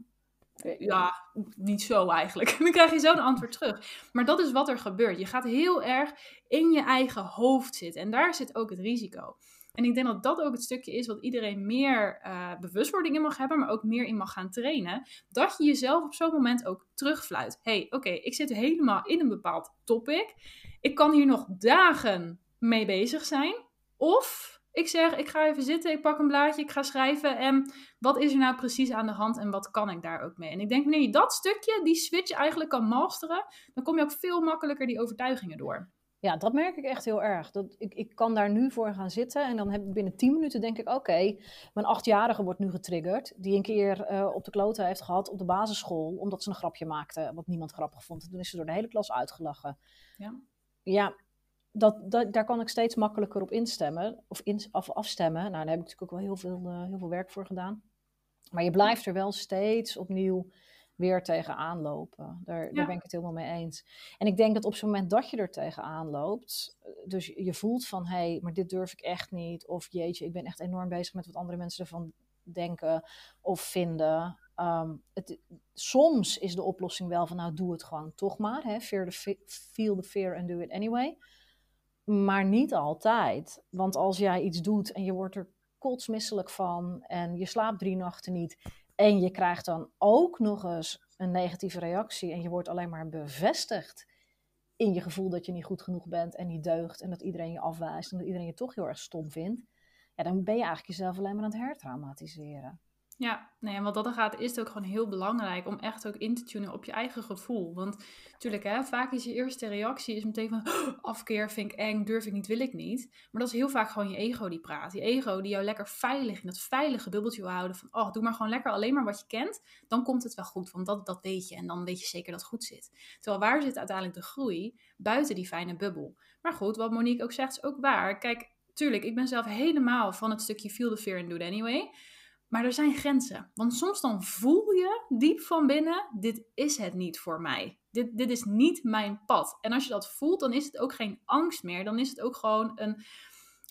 Speaker 1: Ja, niet zo eigenlijk. (laughs) Dan krijg je zo'n antwoord terug. Maar dat is wat er gebeurt. Je gaat heel erg in je eigen hoofd zitten. En daar zit ook het risico. En ik denk dat dat ook het stukje is wat iedereen meer uh, bewustwording in mag hebben, maar ook meer in mag gaan trainen. Dat je jezelf op zo'n moment ook terugfluit. hey, oké, ik zit helemaal in een bepaald topic. Ik kan hier nog dagen mee bezig zijn. Of ik zeg, ik ga even zitten, ik pak een blaadje, ik ga schrijven. En wat is er nou precies aan de hand en wat kan ik daar ook mee? En ik denk, wanneer je dat stukje, die switch eigenlijk kan masteren, dan kom je ook veel makkelijker die overtuigingen door.
Speaker 3: Ja, dat merk ik echt heel erg. Dat ik, ik kan daar nu voor gaan zitten en dan heb ik binnen 10 minuten denk ik, oké, mijn achtjarige wordt nu getriggerd, die een keer uh, op de kloten heeft gehad op de basisschool, omdat ze een grapje maakte wat niemand grappig vond. toen is ze door de hele klas uitgelachen. Ja, ja dat, dat, daar kan ik steeds makkelijker op instemmen, of, in, of afstemmen. Nou, daar heb ik natuurlijk ook wel heel veel, uh, heel veel werk voor gedaan. Maar je blijft er wel steeds opnieuw weer tegenaan lopen. Daar, daar ben ik het helemaal mee eens. En ik denk dat op zo'n moment dat je er tegenaan loopt, eh, dus je voelt van hé, hey, maar dit durf ik echt niet. Of jeetje, ik ben echt enorm bezig met wat andere mensen ervan denken of vinden. Um, het, soms is de oplossing wel van nou doe het gewoon toch maar. Hè? Fear the, feel the fear and do it anyway. Maar niet altijd. Want als jij iets doet en je wordt er kotsmisselijk van en je slaapt drie nachten niet en je krijgt dan ook nog eens een negatieve reactie en je wordt alleen maar bevestigd in je gevoel dat je niet goed genoeg bent en niet deugt en dat iedereen je afwijst en dat iedereen je toch heel erg stom vindt, ja, dan ben je eigenlijk jezelf alleen maar aan het hertraumatiseren.
Speaker 1: Ja, nee, en wat dat er gaat, is het ook gewoon heel belangrijk om echt ook in te tunen op je eigen gevoel. Want natuurlijk, hè, vaak is je eerste reactie is meteen van oh, afkeer, vind ik eng, durf ik niet, wil ik niet. Maar dat is heel vaak gewoon je ego die praat. Je ego die jou lekker veilig in dat veilige bubbeltje wil houden van oh, doe maar gewoon lekker alleen maar wat je kent. Dan komt het wel goed, want dat, dat weet je en dan weet je zeker dat het goed zit. Terwijl waar zit uiteindelijk de groei? Buiten die fijne bubbel. Maar goed, wat Monique ook zegt is ook waar. Kijk, tuurlijk, ik ben zelf helemaal van het stukje feel the fear and do it anyway. Maar er zijn grenzen. Want soms dan voel je diep van binnen, dit is het niet voor mij. Dit, dit is niet mijn pad. En als je dat voelt, dan is het ook geen angst meer. Dan is het ook gewoon een,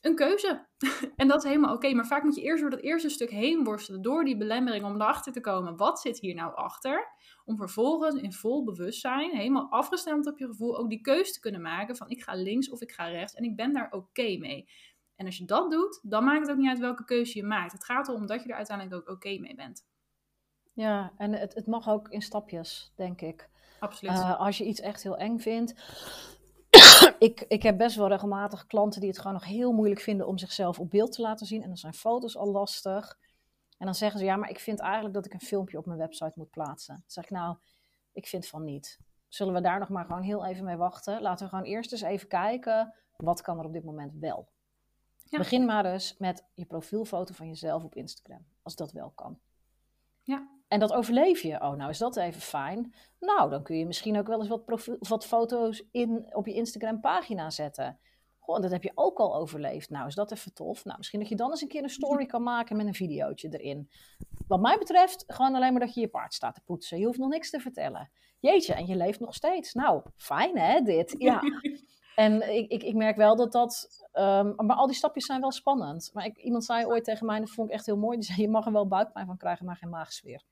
Speaker 1: een keuze. (laughs) en dat is helemaal oké. Maar vaak moet je eerst door dat eerste stuk heen worstelen. Door die belemmering om erachter te komen. Wat zit hier nou achter? Om vervolgens in vol bewustzijn, helemaal afgestemd op je gevoel, ook die keuze te kunnen maken van ik ga links of ik ga rechts. En ik ben daar oké mee. En als je dat doet, dan maakt het ook niet uit welke keuze je maakt. Het gaat erom dat je er uiteindelijk ook oké mee bent.
Speaker 3: Ja, en het, het mag ook in stapjes, denk ik.
Speaker 1: Absoluut.
Speaker 3: Uh, als je iets echt heel eng vindt. (coughs) ik, ik heb best wel regelmatig klanten die het gewoon nog heel moeilijk vinden om zichzelf op beeld te laten zien. En dan zijn foto's al lastig. En dan zeggen ze, ja, maar ik vind eigenlijk dat ik een filmpje op mijn website moet plaatsen. Dan zeg ik, nou, ik vind van niet. Zullen we daar nog maar gewoon heel even mee wachten? Laten we gewoon eerst eens even kijken, wat kan er op dit moment wel? Begin maar eens met je profielfoto van jezelf op Instagram, als dat wel kan.
Speaker 1: Ja.
Speaker 3: En dat overleef je. Oh, nou is dat even fijn. Nou, dan kun je misschien ook wel eens wat, profiel, wat foto's in, op je Instagram pagina zetten. Goh, dat heb je ook al overleefd. Nou, is dat even tof. Nou, misschien dat je dan eens een keer een story kan maken met een videootje erin. Wat mij betreft, gewoon alleen maar dat je je paard staat te poetsen. Je hoeft nog niks te vertellen. Jeetje, en je leeft nog steeds. Nou, fijn hè, dit. Ja. (laughs) En ik, ik, ik merk wel dat dat. Um, maar al die stapjes zijn wel spannend. Maar ik, iemand zei ooit tegen mij, dat vond ik echt heel mooi. Die zei: Je mag er wel buikpijn van krijgen, maar geen maagsfeer.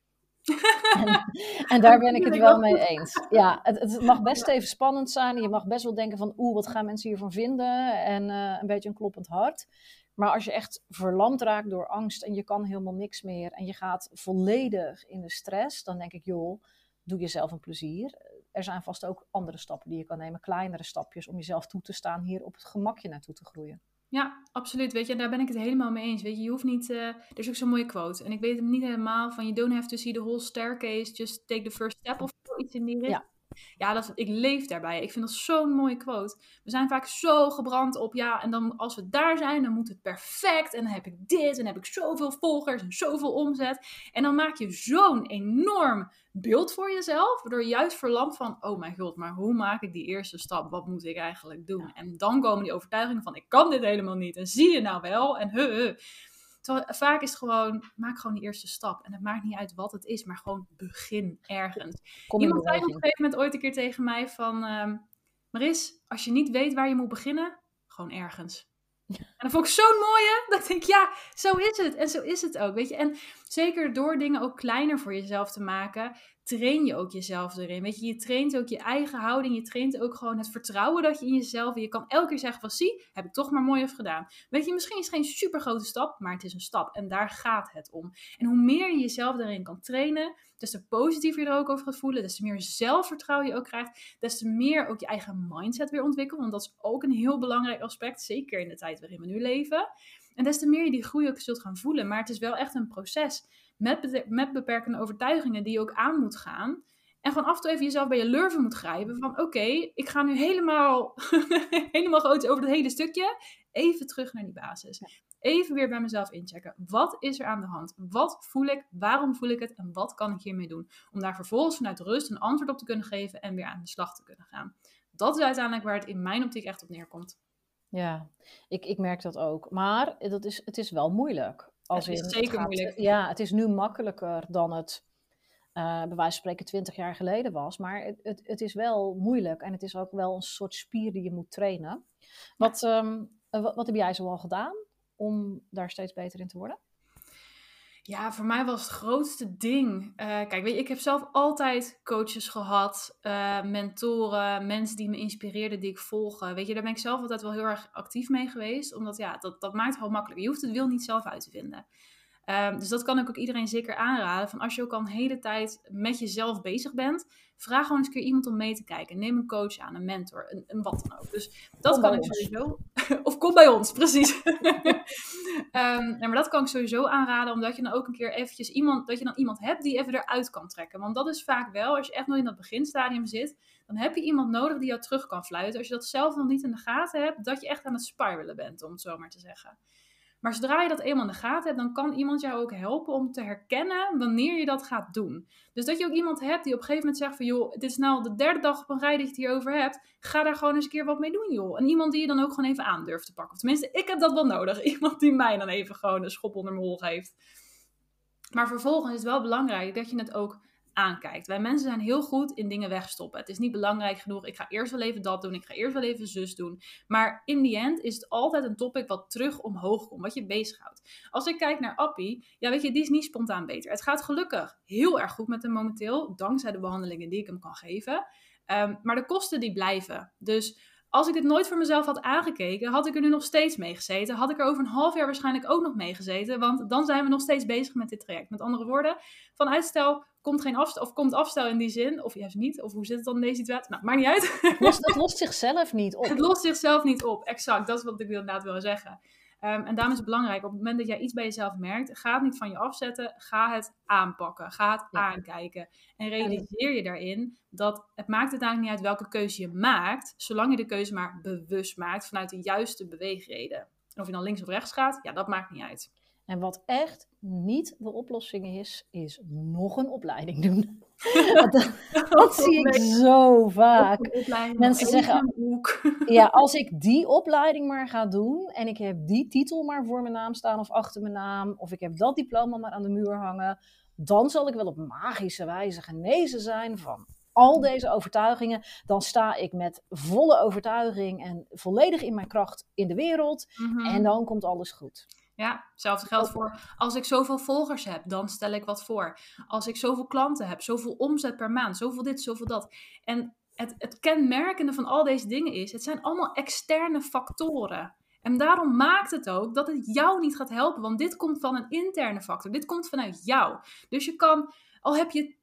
Speaker 3: (laughs) en, en, daar ben ik het wel mee eens. Ja, het, het, mag (laughs) best even spannend zijn. Je mag best wel denken van, oeh, wat gaan mensen hiervan vinden? En uh, een beetje een kloppend hart. Maar als je echt verlamd raakt door angst en je kan helemaal niks meer en je gaat volledig in de stress, dan denk ik, joh, doe jezelf een plezier er zijn vast ook andere stappen die je kan nemen, kleinere stapjes om jezelf toe te staan hier op het gemakje naartoe te groeien.
Speaker 1: Ja, absoluut. Weet je, daar ben ik het helemaal mee eens. Weet je, je hoeft niet. Uh, er is ook zo'n mooie quote. En ik weet hem niet helemaal van. You don't have to see the whole staircase. Just take the first step of iets in die richting. Ja. Ja, dat, ik leef daarbij. Ik vind dat zo'n mooie quote. We zijn vaak zo gebrand op, ja, en dan als we daar zijn, dan moet het perfect. En dan heb ik dit, en dan heb ik zoveel volgers en zoveel omzet. En dan maak je zo'n enorm beeld voor jezelf, waardoor je juist verlamt van, oh mijn god, maar hoe maak ik die eerste stap? Wat moet ik eigenlijk doen? En dan komen die overtuigingen van, ik kan dit helemaal niet. En zie je nou wel? En he, he. Terwijl vaak is het gewoon, maak gewoon die eerste stap. En het maakt niet uit wat het is, maar gewoon begin ergens. Kom Iemand zei op een gegeven moment ooit een keer tegen mij van... Um, Maris, als je niet weet waar je moet beginnen, gewoon ergens. (laughs) En dat vond ik zo'n mooie, (laughs) dat ik denk, ja, zo is het. En zo is het ook, weet je. En zeker door dingen ook kleiner voor jezelf te maken, train je ook jezelf erin. Weet je, je traint ook je eigen houding. Je traint ook gewoon het vertrouwen dat je in jezelf. Je kan elke keer zeggen van zie, heb ik toch maar mooi even gedaan. Weet je, misschien is het geen super grote stap, maar het is een stap. En daar gaat het om. En hoe meer je jezelf daarin kan trainen, des te positiever je er ook over gaat voelen, des te meer zelfvertrouwen je ook krijgt, des te meer ook je eigen mindset weer ontwikkelt. Want dat is ook een heel belangrijk aspect, zeker in de tijd waarin we nu leven. En des te meer je die groei ook zult gaan voelen. Maar het is wel echt een proces met, met beperkende overtuigingen die je ook aan moet gaan. En gewoon af en toe even jezelf bij je lurven moet grijpen. Van oké, ik ga nu helemaal, (laughs) helemaal groot over het hele stukje. Even terug naar die basis. Even weer bij mezelf inchecken. Wat is er aan de hand? Wat voel ik? Waarom voel ik het? En wat kan ik hiermee doen? Om daar vervolgens vanuit rust een antwoord op te kunnen geven en weer aan de slag te kunnen gaan. Dat is uiteindelijk waar het in mijn optiek echt op neerkomt.
Speaker 3: Ja, ik, ik merk dat ook. Maar dat is, het is wel moeilijk.
Speaker 1: Als het is zeker moeilijk.
Speaker 3: Ja, het is nu makkelijker dan het uh, bij wijze van spreken twintig jaar geleden was. Maar het, het, het, is wel moeilijk en het is ook wel een soort spier die je moet trainen. Wat, um, wat, wat heb jij zo al gedaan om daar steeds beter in te worden?
Speaker 1: Ja, voor mij was het grootste ding. Uh, kijk, weet je, ik heb zelf altijd coaches gehad, uh, mentoren, mensen die me inspireerden, die ik volg. Weet je, daar ben ik zelf altijd wel heel erg actief mee geweest. Omdat ja, dat, dat maakt het gewoon makkelijker. Je hoeft het wil niet zelf uit te vinden. Um, dus dat kan ik ook iedereen zeker aanraden. Van als je ook al een hele tijd met jezelf bezig bent, vraag gewoon eens een keer iemand om mee te kijken. Neem een coach aan, een mentor, een, een wat dan ook. Dus dat kan ik sowieso. (laughs) of kom bij ons, precies. (laughs) um, maar dat kan ik sowieso aanraden, omdat je dan ook een keer eventjes iemand, dat je dan iemand hebt die even eruit kan trekken. Want dat is vaak wel, als je echt nog in dat beginstadium zit, dan heb je iemand nodig die jou terug kan fluiten. Als je dat zelf nog niet in de gaten hebt, dat je echt aan het spiralen bent, om het zo maar te zeggen. Maar zodra je dat eenmaal in de gaten hebt, dan kan iemand jou ook helpen om te herkennen wanneer je dat gaat doen. Dus dat je ook iemand hebt die op een gegeven moment zegt van joh, het is nou de derde dag op een rij dat je het hierover hebt. Ga daar gewoon eens een keer wat mee doen joh. En iemand die je dan ook gewoon even aan durft te pakken. Of tenminste, ik heb dat wel nodig. (laughs) Iemand die mij dan even gewoon een schop onder mijn hol geeft. Maar vervolgens is het wel belangrijk dat je het ook aankijkt. Wij mensen zijn heel goed in dingen wegstoppen. Het is niet belangrijk genoeg. Ik ga eerst wel even dat doen. Ik ga eerst wel even zus doen. Maar in die end is het altijd een topic wat terug omhoog komt. Wat je bezighoudt. Als ik kijk naar Appie. Ja, weet je, die is niet spontaan beter. Het gaat gelukkig heel erg goed met hem momenteel. Dankzij de behandelingen die ik hem kan geven. Um, maar de kosten die blijven. Dus als ik het nooit voor mezelf had aangekeken, had ik er nu nog steeds mee gezeten. Had ik er over een half jaar waarschijnlijk ook nog mee gezeten. Want dan zijn we nog steeds bezig met dit traject. Met andere woorden, van uitstel komt geen afstel, of komt afstel in die zin, of juist niet, of hoe zit het dan in deze situatie? Nou, maakt niet uit.
Speaker 3: het lost zichzelf niet op. (laughs)
Speaker 1: Het lost zichzelf niet op, exact. Dat is wat ik inderdaad wil zeggen. Um, en daarom is het belangrijk, op het moment dat jij iets bij jezelf merkt, ga het niet van je afzetten, ga het aanpakken, ga het aankijken. En realiseer je daarin dat het maakt uiteindelijk niet uit welke keuze je maakt, zolang je de keuze maar bewust maakt vanuit de juiste beweegreden. En of je dan links of rechts gaat, ja, dat maakt niet uit.
Speaker 3: En wat echt niet de oplossing is, is nog een opleiding doen. (laughs) dat, zie ik zo vaak. Mensen zeggen, (laughs) ja, als ik die opleiding maar ga doen en ik heb die titel maar voor mijn naam staan of achter mijn naam, of ik heb dat diploma maar aan de muur hangen, dan zal ik wel op magische wijze genezen zijn van al deze overtuigingen. Dan sta ik met volle overtuiging en volledig in mijn kracht in de wereld mhm. en dan komt alles goed.
Speaker 1: Ja, hetzelfde geldt voor als ik zoveel volgers heb, dan stel ik wat voor. Als ik zoveel klanten heb, zoveel omzet per maand, zoveel dit, zoveel dat. En het, het kenmerkende van al deze dingen is, het zijn allemaal externe factoren. En daarom maakt het ook dat het jou niet gaat helpen, want dit komt van een interne factor. Dit komt vanuit jou. Dus je kan, al heb je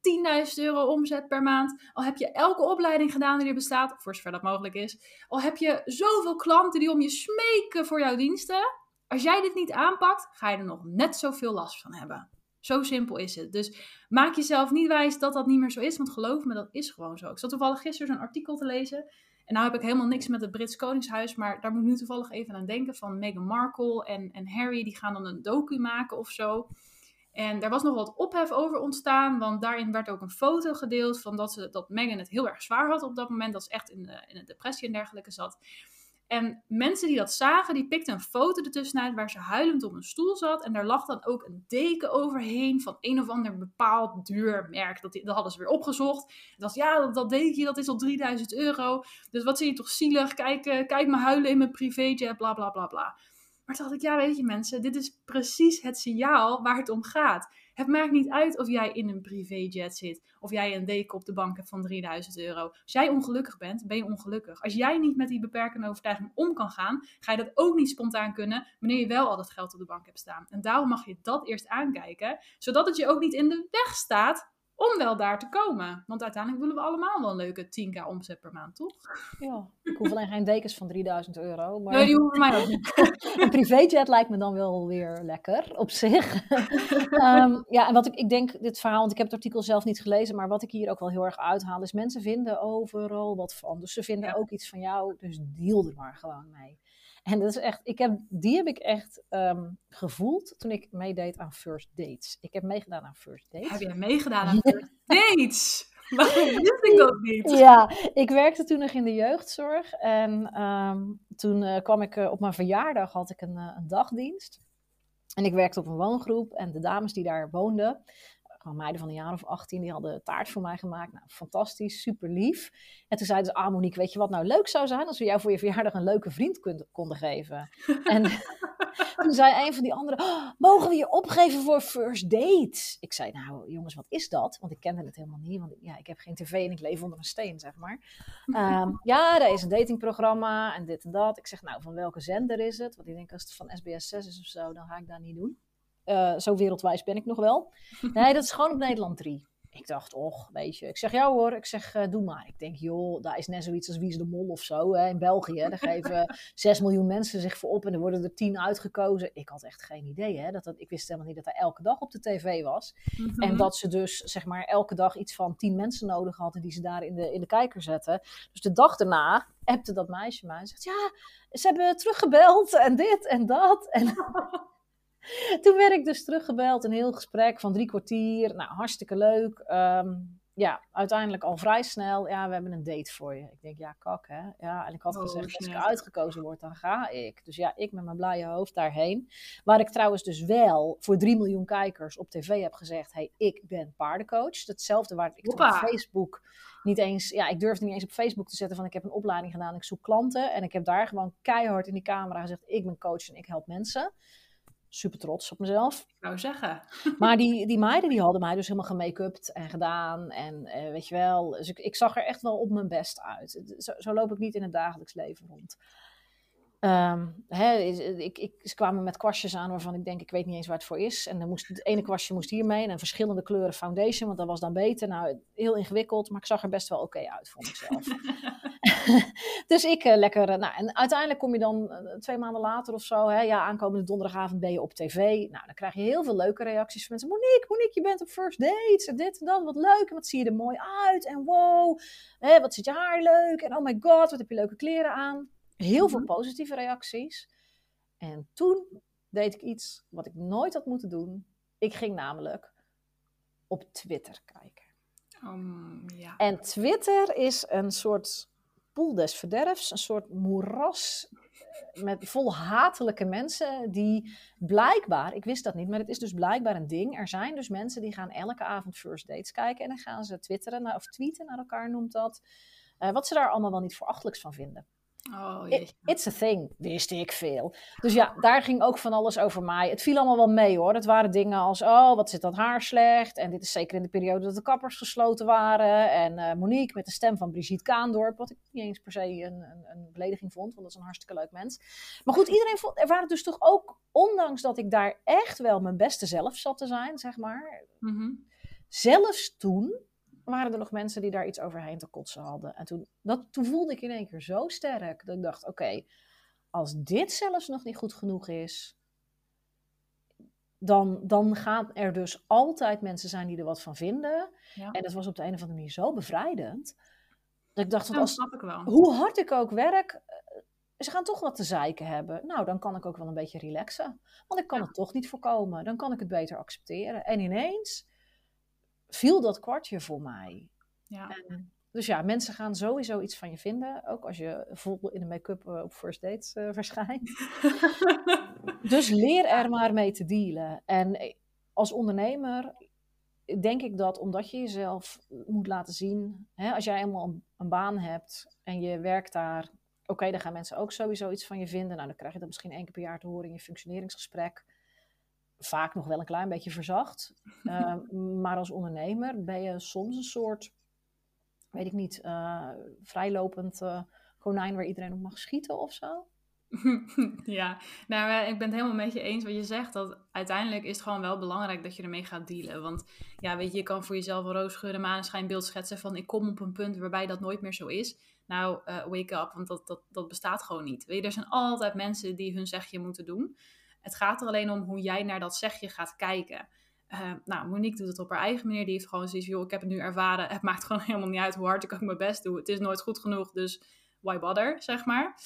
Speaker 1: 10.000 euro omzet per maand, al heb je elke opleiding gedaan die er bestaat, voor zover dat mogelijk is, al heb je zoveel klanten die om je smeken voor jouw diensten, als jij dit niet aanpakt, ga je er nog net zoveel last van hebben. Zo simpel is het. Dus maak jezelf niet wijs dat dat niet meer zo is, want geloof me, dat is gewoon zo. Ik zat toevallig gisteren zo'n artikel te lezen. En nou heb ik helemaal niks met het Brits Koningshuis, maar daar moet ik nu toevallig even aan denken van Meghan Markle en, en Harry, die gaan dan een docu maken of zo. En daar was nog wat ophef over ontstaan, want daarin werd ook een foto gedeeld van dat, ze, dat Meghan het heel erg zwaar had op dat moment, dat ze echt in, een depressie en dergelijke zat. En mensen die dat zagen, die pikten een foto ertussenuit waar ze huilend op een stoel zat. En daar lag dan ook een deken overheen van een of ander bepaald duur merk. Dat, dat hadden ze weer opgezocht. Dat ja, dat, dat dekentje dat is al 3000 euro. Dus wat zie je toch zielig. Kijk, uh, kijk me huilen in mijn privéjet, bla bla bla bla. Maar toen dacht ik, ja, weet je mensen, dit is precies het signaal waar het om gaat. Het maakt niet uit of jij in een privéjet zit, of jij een deken op de bank hebt van 3000 euro. Als jij ongelukkig bent, ben je ongelukkig. Als jij niet met die beperkende overtuiging om kan gaan, ga je dat ook niet spontaan kunnen wanneer je wel al dat geld op de bank hebt staan. En daarom mag je dat eerst aankijken, zodat het je ook niet in de weg staat om wel daar te komen. Want uiteindelijk willen we allemaal wel een leuke 10k omzet per maand, toch?
Speaker 3: Ja, ik hoef alleen geen dekens van 3000 euro. Maar...
Speaker 1: Nee, die hoeven mij ook niet. (laughs)
Speaker 3: een privéjet lijkt me dan wel weer lekker op zich. um, (laughs) ja, en wat ik, ik denk, dit verhaal, want ik heb het artikel zelf niet gelezen, maar wat ik hier ook wel heel erg uithaal, is mensen vinden overal wat van. Dus ze vinden
Speaker 1: Ja.
Speaker 3: ook iets van jou, dus deal er maar gewoon mee. En dat is echt, ik heb, die heb ik echt ehm, gevoeld toen ik meedeed aan First Dates. Ik heb meegedaan aan First Dates.
Speaker 1: Heb jij meegedaan aan First Dates? (laughs) Waarom wist ik dat niet?
Speaker 3: Ja, ik werkte toen nog in de jeugdzorg. En ehm, toen eh, kwam ik eh, op mijn verjaardag had ik een, eh, een dagdienst. En ik werkte op een woongroep. En de dames die daar woonden, gewoon meiden van een jaar of 18, die hadden taart voor mij gemaakt. Nou, fantastisch, super lief. En toen zeiden ze, ah Monique, weet je wat nou leuk zou zijn? Als we jou voor je verjaardag een leuke vriend kun- konden geven. (laughs) En (laughs) toen zei een van die anderen, "Oh, mogen we je opgeven voor first dates? Ik zei, nou jongens, wat is dat? Want ik kende het helemaal niet, want ja, ik heb geen tv en ik leef onder een steen, zeg maar. (laughs) Ehm, ja, er is een datingprogramma en dit en dat. Ik zeg, nou, van welke zender is het? Want ik denk, als het van SBS 6 is of zo, dan ga ik dat niet doen. Eh, zo wereldwijs ben ik nog wel. (laughs) Nee, dat is gewoon op Nederland 3. Ik dacht, och, weet je. Ik zeg, ja hoor. Ik zeg, eh, doe maar. Ik denk, joh, daar is net zoiets als Wie is de Mol of zo. Hè, in België, daar (laughs) geven 6 miljoen mensen zich voor op en er worden er 10 uitgekozen. Ik had echt geen idee, hè. Dat dat, ik wist helemaal niet dat hij elke dag op de tv was.
Speaker 1: Mhm.
Speaker 3: En dat ze dus, zeg maar, elke dag iets van 10 mensen nodig hadden die ze daar in de, in de kijker zetten. Dus de dag daarna appte dat meisje mij en zegt, ja, ze hebben teruggebeld en dit en dat. En (laughs) (laughs) toen werd ik dus teruggebeld, een heel gesprek van drie kwartier. Nou, hartstikke leuk. Ehm, ja, uiteindelijk al vrij snel. Ja, we hebben een date voor je. Ik denk, ja, kak hè. Ja, en ik had
Speaker 1: Oh,
Speaker 3: gezegd, als ik uitgekozen word, dan ga ik. Dus ja, ik met mijn blije hoofd daarheen. Waar ik trouwens dus wel voor 3 miljoen kijkers op tv heb gezegd, hey, ik ben paardencoach. Hetzelfde waar ik op. Facebook niet eens, ja, ik durfde niet eens op Facebook te zetten van ik heb een opleiding gedaan, ik zoek klanten. En ik heb daar gewoon keihard in die camera gezegd, ik ben coach en ik help mensen. Super trots op mezelf.
Speaker 1: Ik zou zeggen. (laughs)
Speaker 3: Maar die, die meiden die hadden mij dus helemaal gemake-upt en gedaan. En eh, weet je wel, dus ik, ik zag er echt wel op mijn best uit. Zo, zo loop ik niet in het dagelijks leven rond. Ehm, hè, ik, ik, ze kwamen met kwastjes aan waarvan ik denk, ik weet niet eens waar het voor is. En dan moest, het ene kwastje moest hiermee en een verschillende kleuren foundation, want dat was dan beter. Nou, heel ingewikkeld, maar ik zag er best wel oké uit, vond ik zelf. (laughs) dus ik eh, lekker, eh, nou, en uiteindelijk kom je dan eh, twee maanden later of zo, hè, ja, aankomende donderdagavond ben je op tv. Nou, dan krijg je heel veel leuke reacties van mensen. Monique, Monique, je bent op first dates en dit en dat, wat leuk en wat zie je er mooi uit en wow, hè, wat zit je haar leuk en oh my god, wat heb je leuke kleren aan. Heel veel
Speaker 1: Mhm.
Speaker 3: positieve reacties. En toen deed ik iets wat ik nooit had moeten doen. Ik ging namelijk op Twitter kijken.
Speaker 1: Um, ja.
Speaker 3: En Twitter is een soort poel des verderfs, een soort moeras met vol hatelijke mensen die blijkbaar, ik wist dat niet, maar het is dus blijkbaar een ding. Er zijn dus mensen die gaan elke avond first dates kijken en dan gaan ze twitteren of tweeten naar elkaar noemt dat. eh, wat ze daar allemaal wel niet voor achtelijks van vinden.
Speaker 1: Oh,
Speaker 3: It-. It's a thing, wist ik veel. Dus ja, daar ging ook van alles over mij. Het viel allemaal wel mee hoor. Het waren dingen als, oh, wat zit dat haar slecht. En dit is zeker in de periode dat de kappers gesloten waren. En eh, Monique met de stem van Brigitte Kaandorp. Wat ik niet eens per se een, een, een belediging vond, want dat is een hartstikke leuk mens. Maar goed, iedereen vond, er waren dus toch ook, ondanks dat ik daar echt wel mijn beste zelf zat te zijn, zeg maar.
Speaker 1: Mhm.
Speaker 3: Zelfs toen waren er nog mensen die daar iets overheen te kotsen hadden. En toen, dat, toen voelde ik in één keer zo sterk dat ik dacht: oké, als dit zelfs nog niet goed genoeg is, dan, dan gaan er dus altijd mensen zijn die er wat van vinden.
Speaker 1: Ja.
Speaker 3: En dat was op de een of andere manier zo bevrijdend. Dat ik dacht: want als,
Speaker 1: snap ik wel.
Speaker 3: hoe hard ik ook werk, eh, ze gaan toch wat te zeiken hebben. Nou, dan kan ik ook wel een beetje relaxen. Want ik kan
Speaker 1: Ja.
Speaker 3: het toch niet voorkomen. Dan kan ik het beter accepteren. En ineens viel dat kwartje voor mij.
Speaker 1: Ja.
Speaker 3: En, dus ja, mensen gaan sowieso iets van je vinden. Ook als je vol in de make-up eh, op first dates eh, verschijnt. (laughs) Dus leer er maar mee te dealen. En eh, als ondernemer denk ik dat omdat je jezelf moet laten zien, hè, als jij een, een baan hebt en je werkt daar Oké, dan gaan mensen ook sowieso iets van je vinden. Nou, dan krijg je dat misschien één keer per jaar te horen in je functioneringsgesprek. Vaak nog wel een klein beetje verzacht. (laughs) Ehm, maar als ondernemer ben je soms een soort, weet ik niet, uh, vrijlopend uh, konijn waar iedereen op mag schieten of zo. (laughs)
Speaker 1: ja, nou, eh, ik ben het helemaal met je eens wat je zegt. Dat uiteindelijk is het gewoon wel belangrijk dat je ermee gaat dealen. Want ja, weet je, je kan voor jezelf een roosgeuren maneschijnbeeld schetsen van ik kom op een punt waarbij dat nooit meer zo is. Nou, wake up, want dat, dat, dat bestaat gewoon niet. Weet je, er zijn altijd mensen die hun zegje moeten doen. Het gaat er alleen om hoe jij naar dat zegje gaat kijken. Uh, nou, Monique doet het op haar eigen manier. Die heeft gewoon zoiets joh, ik heb het nu ervaren. (laughs) Het maakt gewoon helemaal niet uit hoe hard ik ook mijn best doe. Het is nooit goed genoeg, dus why bother, zeg maar.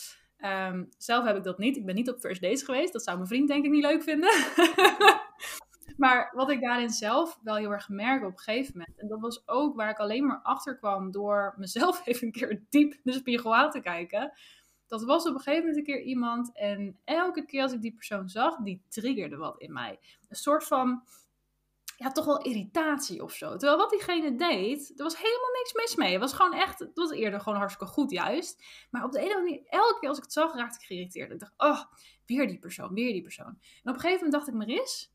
Speaker 1: Um, zelf heb ik dat niet. Ik ben niet op first dates geweest. Dat zou mijn vriend denk ik niet leuk vinden. (laughs) maar wat ik daarin zelf wel heel erg merk op een gegeven moment. En dat was ook waar ik alleen maar achter kwam door mezelf (laughs) even een keer diep de spiegel aan te kijken. Dat was op een gegeven moment een keer iemand. En elke keer als ik die persoon zag, die triggerde wat in mij. Een soort van ja, toch wel irritatie of zo. Terwijl wat diegene deed, er was helemaal niks mis mee. Het was gewoon echt, het was eerder gewoon hartstikke goed juist. Maar op de ene manier, elke keer als ik het zag, raakte ik geïrriteerd. Ik dacht, oh, weer die persoon, weer die persoon. En op een gegeven moment dacht ik, Maris,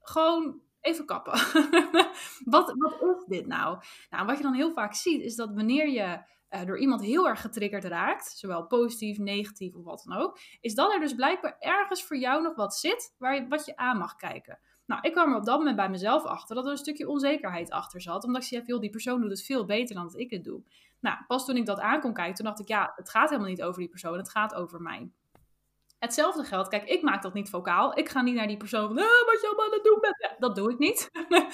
Speaker 1: gewoon even kappen. (laughs) wat, wat is dit nou? Nou, wat je dan heel vaak ziet, is dat wanneer je uh, door iemand heel erg getriggerd raakt, zowel positief, negatief of wat dan ook, is dat er dus blijkbaar ergens voor jou nog wat zit waar je, wat je aan mag kijken. Nou, ik kwam er op dat moment bij mezelf achter dat er een stukje onzekerheid achter zat. Omdat ik zei, die persoon doet het veel beter dan dat ik het doe. Nou, pas toen ik dat aan kon kijken, toen dacht ik, ja, het gaat helemaal niet over die persoon, het gaat over mij. Hetzelfde geldt, kijk, ik maak dat niet vocaal. Ik ga niet naar die persoon van, ah, wat je allemaal aan het doen bent. Dat doe ik niet.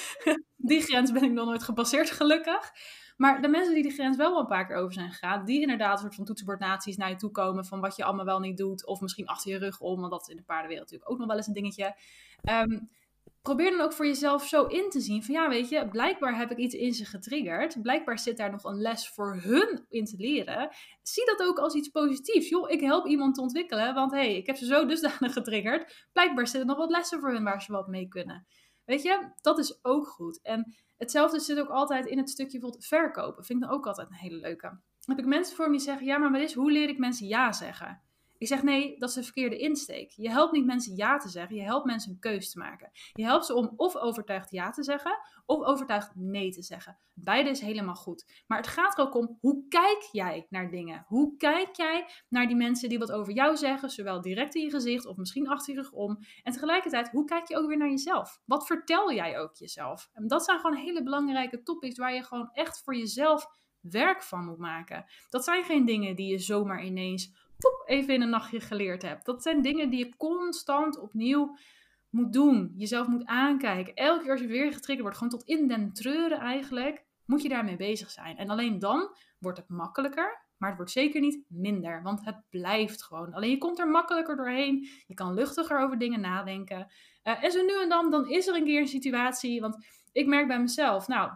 Speaker 1: (laughs) die grens ben ik nog nooit gepasseerd, gelukkig. Maar de mensen die die grens wel een paar keer over zijn gegaan, die inderdaad een soort van toetsenbordnaties naar je toe komen van wat je allemaal wel niet doet, of misschien achter je rug om, want dat is in de paardenwereld natuurlijk ook nog wel eens een dingetje. Um, probeer dan ook voor jezelf zo in te zien van ja, weet je, blijkbaar heb ik iets in ze getriggerd. Blijkbaar zit daar nog een les voor hun in te leren. Zie dat ook als iets positiefs. Joh, ik help iemand te ontwikkelen, want hé, hey, ik heb ze zo dusdanig (laughs) getriggerd. Blijkbaar zitten nog wat lessen voor hun waar ze wat mee kunnen. Weet je, dat is ook goed. En hetzelfde zit ook altijd in het stukje bijvoorbeeld verkopen. Vind ik dan ook altijd een hele leuke. Heb ik mensen voor me die zeggen, ja, maar wat is, hoe leer ik mensen ja zeggen? Ik zeg nee, dat is de verkeerde insteek. Je helpt niet mensen ja te zeggen, je helpt mensen een keus te maken. Je helpt ze om of overtuigd ja te zeggen, of overtuigd nee te zeggen. Beide is helemaal goed. Maar het gaat er ook om, hoe kijk jij naar dingen? Hoe kijk jij naar die mensen die wat over jou zeggen, zowel direct in je gezicht of misschien achter je rug om? En tegelijkertijd, hoe kijk je ook weer naar jezelf? Wat vertel jij ook jezelf? En dat zijn gewoon hele belangrijke topics waar je gewoon echt voor jezelf werk van moet maken. Dat zijn geen dingen die je zomaar ineens even in een nachtje geleerd hebt. Dat zijn dingen die je constant opnieuw moet doen. Jezelf moet aankijken. Elke keer als je weer getriggerd wordt, gewoon tot in den treuren eigenlijk, moet je daarmee bezig zijn. En alleen dan wordt het makkelijker. Maar het wordt zeker niet minder, want het blijft gewoon. Alleen je komt er makkelijker doorheen. Je kan luchtiger over dingen nadenken. Uh, en zo nu en dan, dan is er een keer een situatie. Want ik merk bij mezelf, nou,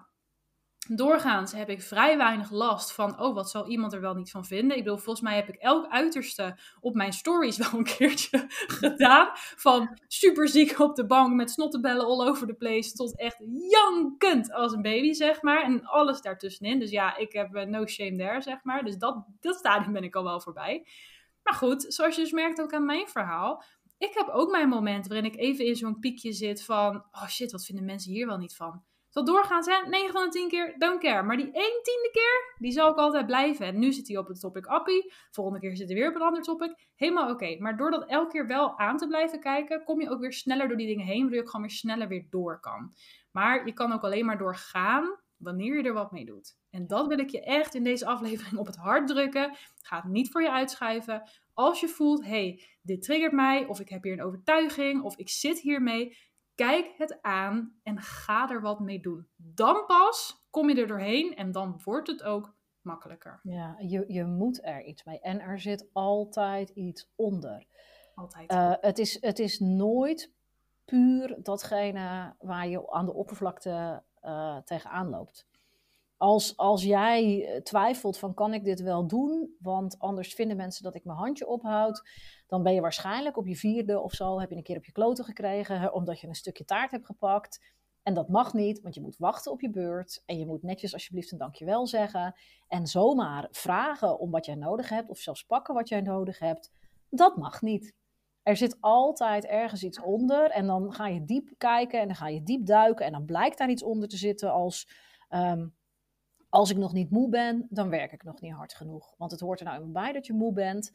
Speaker 1: doorgaans heb ik vrij weinig last van, oh, wat zal iemand er wel niet van vinden? Ik bedoel, volgens mij heb ik elk uiterste op mijn stories wel een keertje (laughs) gedaan. Van super ziek op de bank met snottebellen all over the place tot echt jankend als een baby, zeg maar. En alles daartussenin. Dus ja, ik heb uh, no shame there, zeg maar. Dus dat, dat stadium ben ik al wel voorbij. Maar goed, zoals je dus merkt ook aan mijn verhaal. Ik heb ook mijn momenten waarin ik even in zo'n piekje zit van, oh shit, wat vinden mensen hier wel niet van? Zal doorgaan zijn, 9 van de 10 keer, don't care. Maar die 1 tiende keer, die zal ik altijd blijven. En nu zit hij op het topic appie. Volgende keer zit hij weer op een ander topic. Helemaal oké. Maar door dat elke keer wel aan te blijven kijken, kom je ook weer sneller door die dingen heen. Waardoor je ook gewoon weer sneller weer door kan. Maar je kan ook alleen maar doorgaan wanneer je er wat mee doet. En dat wil ik je echt in deze aflevering op het hart drukken. Ga het niet voor je uitschuiven. Als je voelt, hey, dit triggert mij, of ik heb hier een overtuiging, of ik zit hiermee, Kijk het aan en ga er wat mee doen. Dan pas kom je er doorheen en dan wordt het ook makkelijker.
Speaker 3: Ja, je, je moet er iets mee. En er zit altijd iets onder.
Speaker 1: Altijd.
Speaker 3: Uh, het, is, het is nooit puur datgene waar je aan de oppervlakte uh, tegenaan loopt. Als, als jij twijfelt van kan ik dit wel doen, want anders vinden mensen dat ik mijn handje ophoud, dan ben je waarschijnlijk op je vierde of zo, heb je een keer op je kloten gekregen, omdat je een stukje taart hebt gepakt. En dat mag niet, want je moet wachten op je beurt. En je moet netjes alsjeblieft een dankjewel zeggen. En zomaar vragen om wat jij nodig hebt, of zelfs pakken wat jij nodig hebt. Dat mag niet. Er zit altijd ergens iets onder. En dan ga je diep kijken en dan ga je diep duiken. En dan blijkt daar iets onder te zitten als. ehm, als ik nog niet moe ben, dan werk ik nog niet hard genoeg. Want het hoort er nou eenmaal bij dat je moe bent.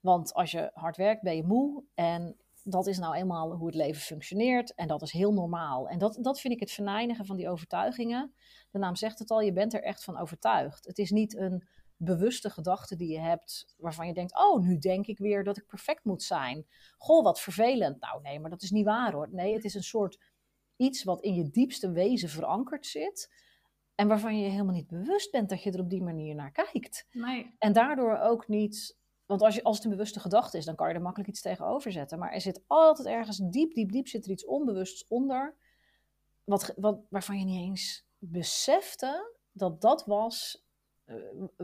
Speaker 3: Want als je hard werkt, ben je moe. En dat is nou eenmaal hoe het leven functioneert. En dat is heel normaal. En dat, dat vind ik het verneinigen van die overtuigingen. De naam zegt het al, je bent er echt van overtuigd. Het is niet een bewuste gedachte die je hebt, waarvan je denkt: Oh, nu denk ik weer dat ik perfect moet zijn. Goh, wat vervelend. Nou, nee, maar dat is niet waar hoor. Nee, het is een soort iets wat in je diepste wezen verankerd zit. En waarvan je helemaal niet bewust bent dat je er op die manier naar kijkt.
Speaker 1: Nee.
Speaker 3: En daardoor ook niet. Want als, je, als het een bewuste gedachte is, dan kan je er makkelijk iets tegenover zetten. Maar er zit altijd ergens diep, diep, diep zit er iets onbewusts onder. Wat, wat, waarvan je niet eens besefte dat dat was eh,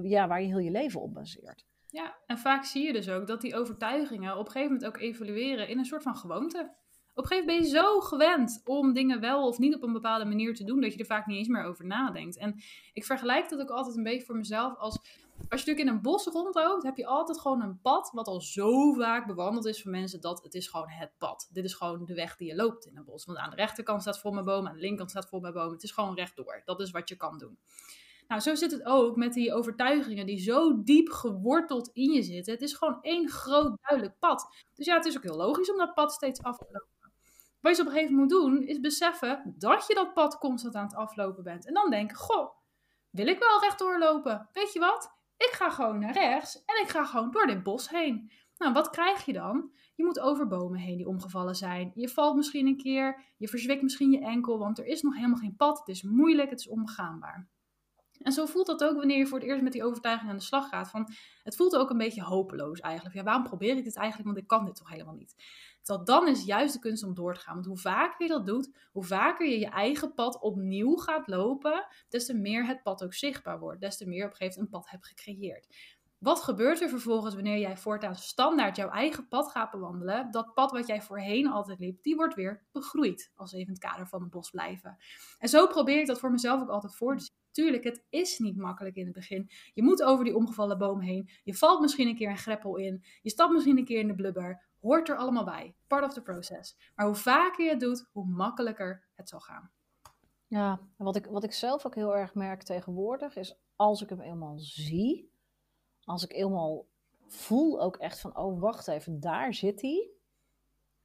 Speaker 3: ja, waar je heel je leven op baseert.
Speaker 1: Ja, en vaak zie je dus ook dat die overtuigingen op een gegeven moment ook evolueren in een soort van gewoonte. Op een gegeven moment ben je zo gewend om dingen wel of niet op een bepaalde manier te doen, dat je er vaak niet eens meer over nadenkt. En ik vergelijk dat ook altijd een beetje voor mezelf als, als je natuurlijk in een bos rondloopt, heb je altijd gewoon een pad wat al zo vaak bewandeld is voor mensen dat het is gewoon het pad. Dit is gewoon de weg die je loopt in een bos. Want aan de rechterkant staat vol met bomen, aan de linkerkant staat vol met bomen. Het is gewoon rechtdoor. Dat is wat je kan doen. Nou, zo zit het ook met die overtuigingen die zo diep geworteld in je zitten. Het is gewoon één groot duidelijk pad. Dus ja, het is ook heel logisch om dat pad steeds af te lopen. Wat je op een gegeven moment moet doen, is beseffen dat je dat pad constant aan het aflopen bent. En dan denken, goh, wil ik wel rechtdoor lopen? Weet je wat? Ik ga gewoon naar rechts en ik ga gewoon door dit bos heen. Nou, wat krijg je dan? Je moet over bomen heen die omgevallen zijn. Je valt misschien een keer, je verzwikt misschien je enkel, want er is nog helemaal geen pad. Het is moeilijk, het is onbegaanbaar. En zo voelt dat ook wanneer je voor het eerst met die overtuiging aan de slag gaat. Van, het voelt ook een beetje hopeloos eigenlijk. Ja, waarom probeer ik dit eigenlijk? Want ik kan dit toch helemaal niet. Terwijl dan is juist de kunst om door te gaan. Want hoe vaker je dat doet, hoe vaker je je eigen pad opnieuw gaat lopen, des te meer het pad ook zichtbaar wordt. Des te meer op een gegeven moment een pad hebt gecreëerd. Wat gebeurt er vervolgens wanneer jij voortaan standaard jouw eigen pad gaat bewandelen? Dat pad wat jij voorheen altijd liep, die wordt weer begroeid. Als we even in het kader van het bos blijven. En zo probeer ik dat voor mezelf ook altijd voor te zien. Tuurlijk, het is niet makkelijk in het begin. Je moet over die omgevallen boom heen. Je valt misschien een keer een greppel in. Je stapt misschien een keer in de blubber. Hoort er allemaal bij. Part of the process. Maar hoe vaker je het doet, hoe makkelijker het zal gaan.
Speaker 3: Ja, wat ik, wat ik zelf ook heel erg merk tegenwoordig is als ik hem eenmaal zie, als ik eenmaal voel ook echt van, oh wacht even, daar zit hij,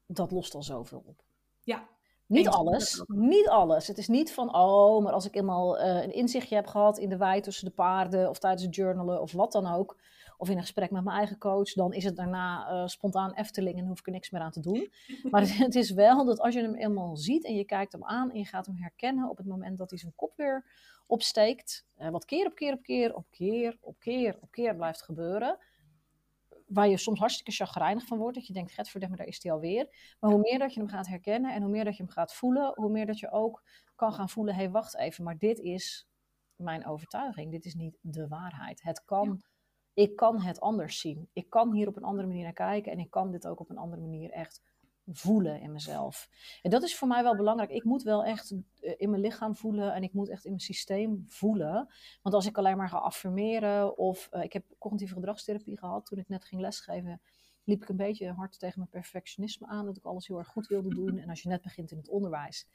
Speaker 3: dat lost al zoveel op.
Speaker 1: Ja.
Speaker 3: Niet alles, niet alles. Het is niet van, oh, maar als ik eenmaal eh, een inzichtje heb gehad in de wei tussen de paarden of tijdens het journalen of wat dan ook, of in een gesprek met mijn eigen coach, dan is het daarna eh, spontaan Efteling en hoef ik er niks meer aan te doen. (laughs) Maar het, (laughs) het is wel dat als je hem eenmaal ziet en je kijkt hem aan en je gaat hem herkennen op het moment dat hij zijn kop weer opsteekt, eh, wat keer op keer op keer op keer op keer op keer blijft gebeuren, waar je soms hartstikke chagrijnig van wordt, dat je denkt, getverdamme, daar is hij alweer. Maar hoe meer dat je hem gaat herkennen en hoe meer dat je hem gaat voelen, hoe meer dat je ook kan gaan voelen, hé, hey, wacht even, maar dit is mijn overtuiging, dit is niet de waarheid. Het kan, ik kan het anders zien. Ik kan hier op een andere manier naar kijken en ik kan dit ook op een andere manier echt voelen in mezelf. En dat is voor mij wel belangrijk. Ik moet wel echt eh, in mijn lichaam voelen en ik moet echt in mijn systeem voelen. Want als ik alleen maar ga affirmeren of uh, ik heb cognitieve gedragstherapie gehad toen ik net ging lesgeven, liep ik een beetje hard tegen mijn perfectionisme aan, dat ik alles heel erg goed wilde doen. En als je net begint in het onderwijs,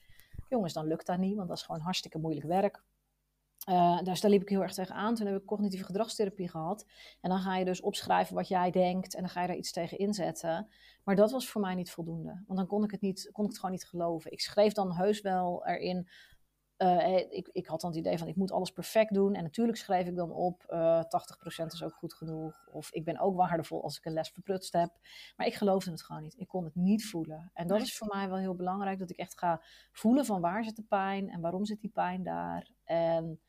Speaker 3: jongens, dan lukt dat niet, want dat is gewoon hartstikke moeilijk werk. Uh, dus daar liep ik heel erg tegen aan. Toen heb ik cognitieve gedragstherapie gehad. En dan ga je dus opschrijven wat jij denkt en dan ga je daar iets tegen inzetten. Maar dat was voor mij niet voldoende. Want dan kon ik het, niet, kon ik het gewoon niet geloven. Ik schreef dan heus wel erin. Uh, ik, ik had dan het idee van ik moet alles perfect doen. En natuurlijk schreef ik dan op uh, 80% is ook goed genoeg. Of ik ben ook waardevol als ik een les verprutst heb. Maar ik geloofde het gewoon niet. Ik kon het niet voelen. En dat is voor mij wel heel belangrijk. Dat ik echt ga voelen van waar zit de pijn en waarom zit die pijn daar. En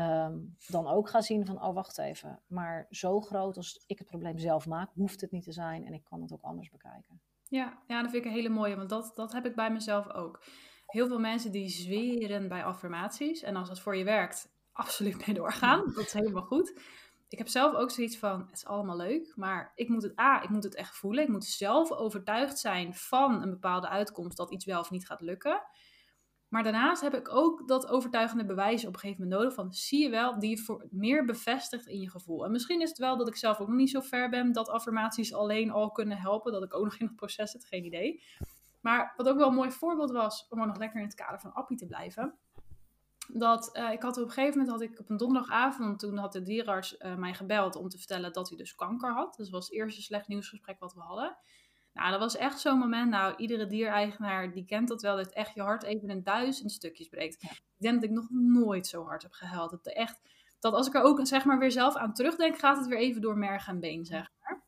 Speaker 3: Um, dan ook ga zien van, oh wacht even, maar zo groot als ik het probleem zelf maak, hoeft het niet te zijn en ik kan het ook anders bekijken.
Speaker 1: Ja, ja dat vind ik een hele mooie, want dat, dat heb ik bij mezelf ook. Heel veel mensen die zweren bij affirmaties en als dat voor je werkt, absoluut mee doorgaan, dat is helemaal goed. Ik heb zelf ook zoiets van, het is allemaal leuk, maar ik moet het, A, ik moet het echt voelen. Ik moet zelf overtuigd zijn van een bepaalde uitkomst dat iets wel of niet gaat lukken. Maar daarnaast heb ik ook dat overtuigende bewijs op een gegeven moment nodig van, zie je wel, die meer bevestigt in je gevoel. En misschien is het wel dat ik zelf ook nog niet zo ver ben dat affirmaties alleen al kunnen helpen, dat ik ook nog in het proces zit, geen idee. Maar wat ook wel een mooi voorbeeld was, om er nog lekker in het kader van Appie te blijven. Dat uh, ik had op een gegeven moment, had ik op een donderdagavond, toen had de dierenarts uh, mij gebeld om te vertellen dat hij dus kanker had. Dus dat was het eerste slecht nieuwsgesprek wat we hadden. Nou, dat was echt zo'n moment. Nou, iedere diereigenaar die kent dat wel, dat echt je hart even in duizend stukjes breekt. Ik denk dat ik nog nooit zo hard heb gehuild. Dat, echt, dat als ik er ook zeg maar weer zelf aan terugdenk, gaat het weer even door merg en been, zeg maar.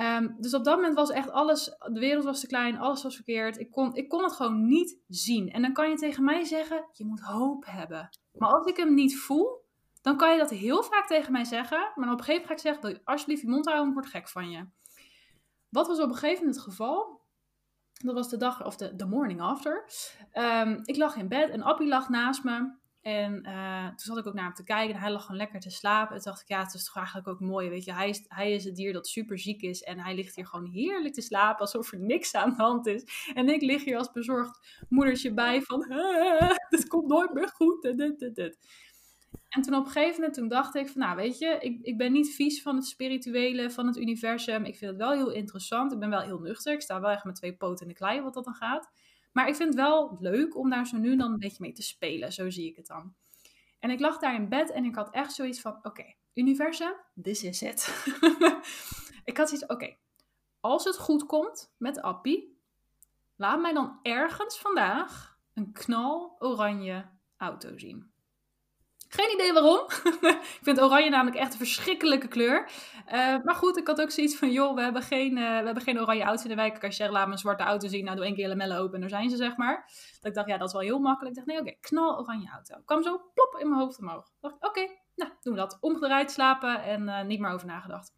Speaker 1: Um, dus op dat moment was echt alles, de wereld was te klein, alles was verkeerd. Ik kon, ik kon het gewoon niet zien. En dan kan je tegen mij zeggen, je moet hoop hebben. Maar als ik hem niet voel, dan kan je dat heel vaak tegen mij zeggen. Maar op een gegeven moment ga ik zeggen, wil je alsjeblieft je mond houden, ik word gek van je. Wat was op een gegeven moment het geval? Dat was de dag, of de, de morning after. Um, ik lag in bed en Appie lag naast me. En uh, toen zat ik ook naar hem te kijken en hij lag gewoon lekker te slapen. En toen dacht ik, ja, het is toch eigenlijk ook mooi, weet je. Hij is, hij is het dier dat super ziek is en hij ligt hier gewoon heerlijk te slapen alsof er niks aan de hand is. En ik lig hier als bezorgd moedertje bij van, (laughs) het komt nooit meer goed. Dit, dit, dit. En toen op een gegeven moment toen dacht ik van, nou weet je, ik, ik ben niet vies van het spirituele, van het universum. Ik vind het wel heel interessant. Ik ben wel heel nuchter. Ik sta wel echt met twee poten in de klei wat dat dan gaat. Maar ik vind het wel leuk om daar zo nu dan een beetje mee te spelen. Zo zie ik het dan. En ik lag daar in bed en ik had echt zoiets van, oké, universum, this is it. (laughs) ik had zoiets, oké, als het goed komt met Appie, laat mij dan ergens vandaag een knal oranje auto zien. Geen idee waarom. (laughs) ik vind oranje namelijk echt een verschrikkelijke kleur. Uh, maar goed, ik had ook zoiets van, joh, we hebben geen, uh, we hebben geen oranje auto's in de wijk. Kan je zeggen, laat me een zwarte auto zien. Nou, doe één keer lamellen open en daar zijn ze, zeg maar. Dat ik dacht, ja, dat is wel heel makkelijk. Ik dacht, nee, oké, knal oranje auto. Kwam zo plop in mijn hoofd omhoog. Ik dacht, oké, nou, doen we dat. Omgedraaid, slapen en uh, niet meer over nagedacht.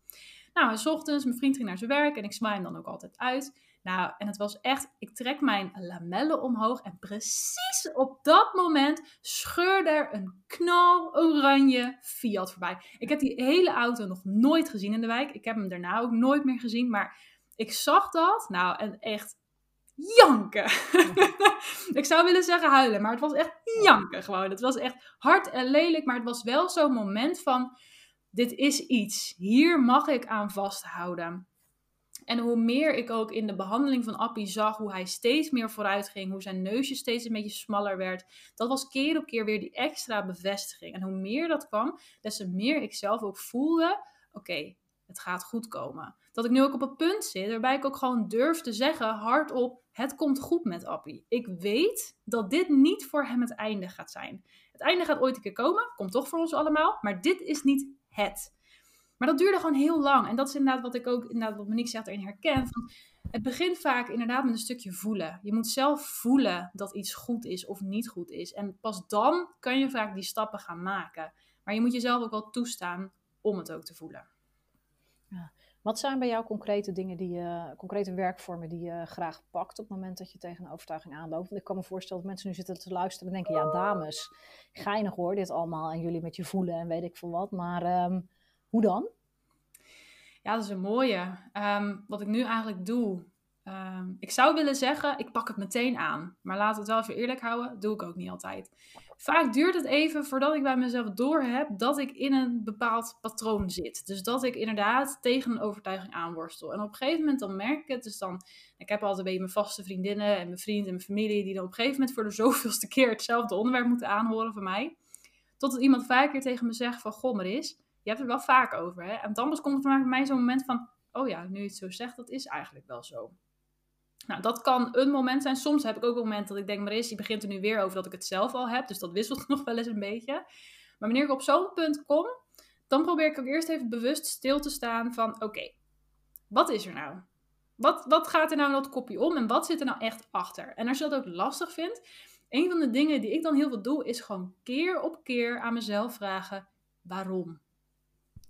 Speaker 1: Nou, s ochtends, mijn vriend naar zijn werk en ik smaai hem dan ook altijd uit. Nou, en het was echt, ik trek mijn lamellen omhoog en precies op dat moment scheurde er een knaloranje Fiat voorbij. Ik heb die hele auto nog nooit gezien in de wijk. Ik heb hem daarna ook nooit meer gezien, maar ik zag dat. Nou, en echt janken. (laughs) ik zou willen zeggen huilen, maar het was echt janken gewoon. Het was echt hard en lelijk, maar het was wel zo'n moment van, dit is iets. Hier mag ik aan vasthouden. En hoe meer ik ook in de behandeling van Appie zag hoe hij steeds meer vooruit ging, hoe zijn neusje steeds een beetje smaller werd, dat was keer op keer weer die extra bevestiging. En hoe meer dat kwam, des te meer ik zelf ook voelde: oké, het gaat goed komen. Dat ik nu ook op een punt zit waarbij ik ook gewoon durf te zeggen hardop: het komt goed met Appie. Ik weet dat dit niet voor hem het einde gaat zijn. Het einde gaat ooit een keer komen, komt toch voor ons allemaal, maar dit is niet het. Maar dat duurde gewoon heel lang. En dat is inderdaad wat ik ook, inderdaad wat Monique zegt, erin herken. Van, het begint vaak inderdaad met een stukje voelen. Je moet zelf voelen dat iets goed is of niet goed is. En pas dan kan je vaak die stappen gaan maken. Maar je moet jezelf ook wel toestaan om het ook te voelen.
Speaker 3: Ja. Wat zijn bij jou concrete dingen, die je, concrete werkvormen die je graag pakt op het moment dat je tegen een overtuiging aanloopt? Want ik kan me voorstellen dat mensen nu zitten te luisteren en denken, ja dames, geinig hoor dit allemaal en jullie met je voelen en weet ik veel wat. Maar um, hoe dan?
Speaker 1: Ja, dat is een mooie. Um, wat ik nu eigenlijk doe. Um, ik zou willen zeggen, ik pak het meteen aan. Maar laat het wel even eerlijk houden, doe ik ook niet altijd. Vaak duurt het even voordat ik bij mezelf doorheb dat ik in een bepaald patroon zit. Dus dat ik inderdaad tegen een overtuiging aanworstel. En op een gegeven moment dan merk ik het. Dus dan, ik heb altijd bij mijn vaste vriendinnen en mijn vriend en mijn familie die dan op een gegeven moment voor de (laughs) zoveelste keer hetzelfde onderwerp moeten aanhoren van mij. Totdat iemand vijf keer tegen me zegt van, goh Maris, je hebt het wel vaak over. Hè? En dan komt er bij mij zo'n moment van, oh ja, nu je het zo zegt, dat is eigenlijk wel zo. Nou, dat kan een moment zijn. Soms heb ik ook een moment dat ik denk, Maris, die begint er nu weer over dat ik het zelf al heb. Dus dat wisselt (laughs) nog wel eens een beetje. Maar wanneer ik op zo'n punt kom, dan probeer ik ook eerst even bewust stil te staan van, oké, wat is er nou? Wat, wat gaat er nou in dat kopje om en wat zit er nou echt achter? En als je dat ook lastig vindt, een van de dingen die ik dan heel veel doe, is gewoon keer op keer aan mezelf vragen, waarom?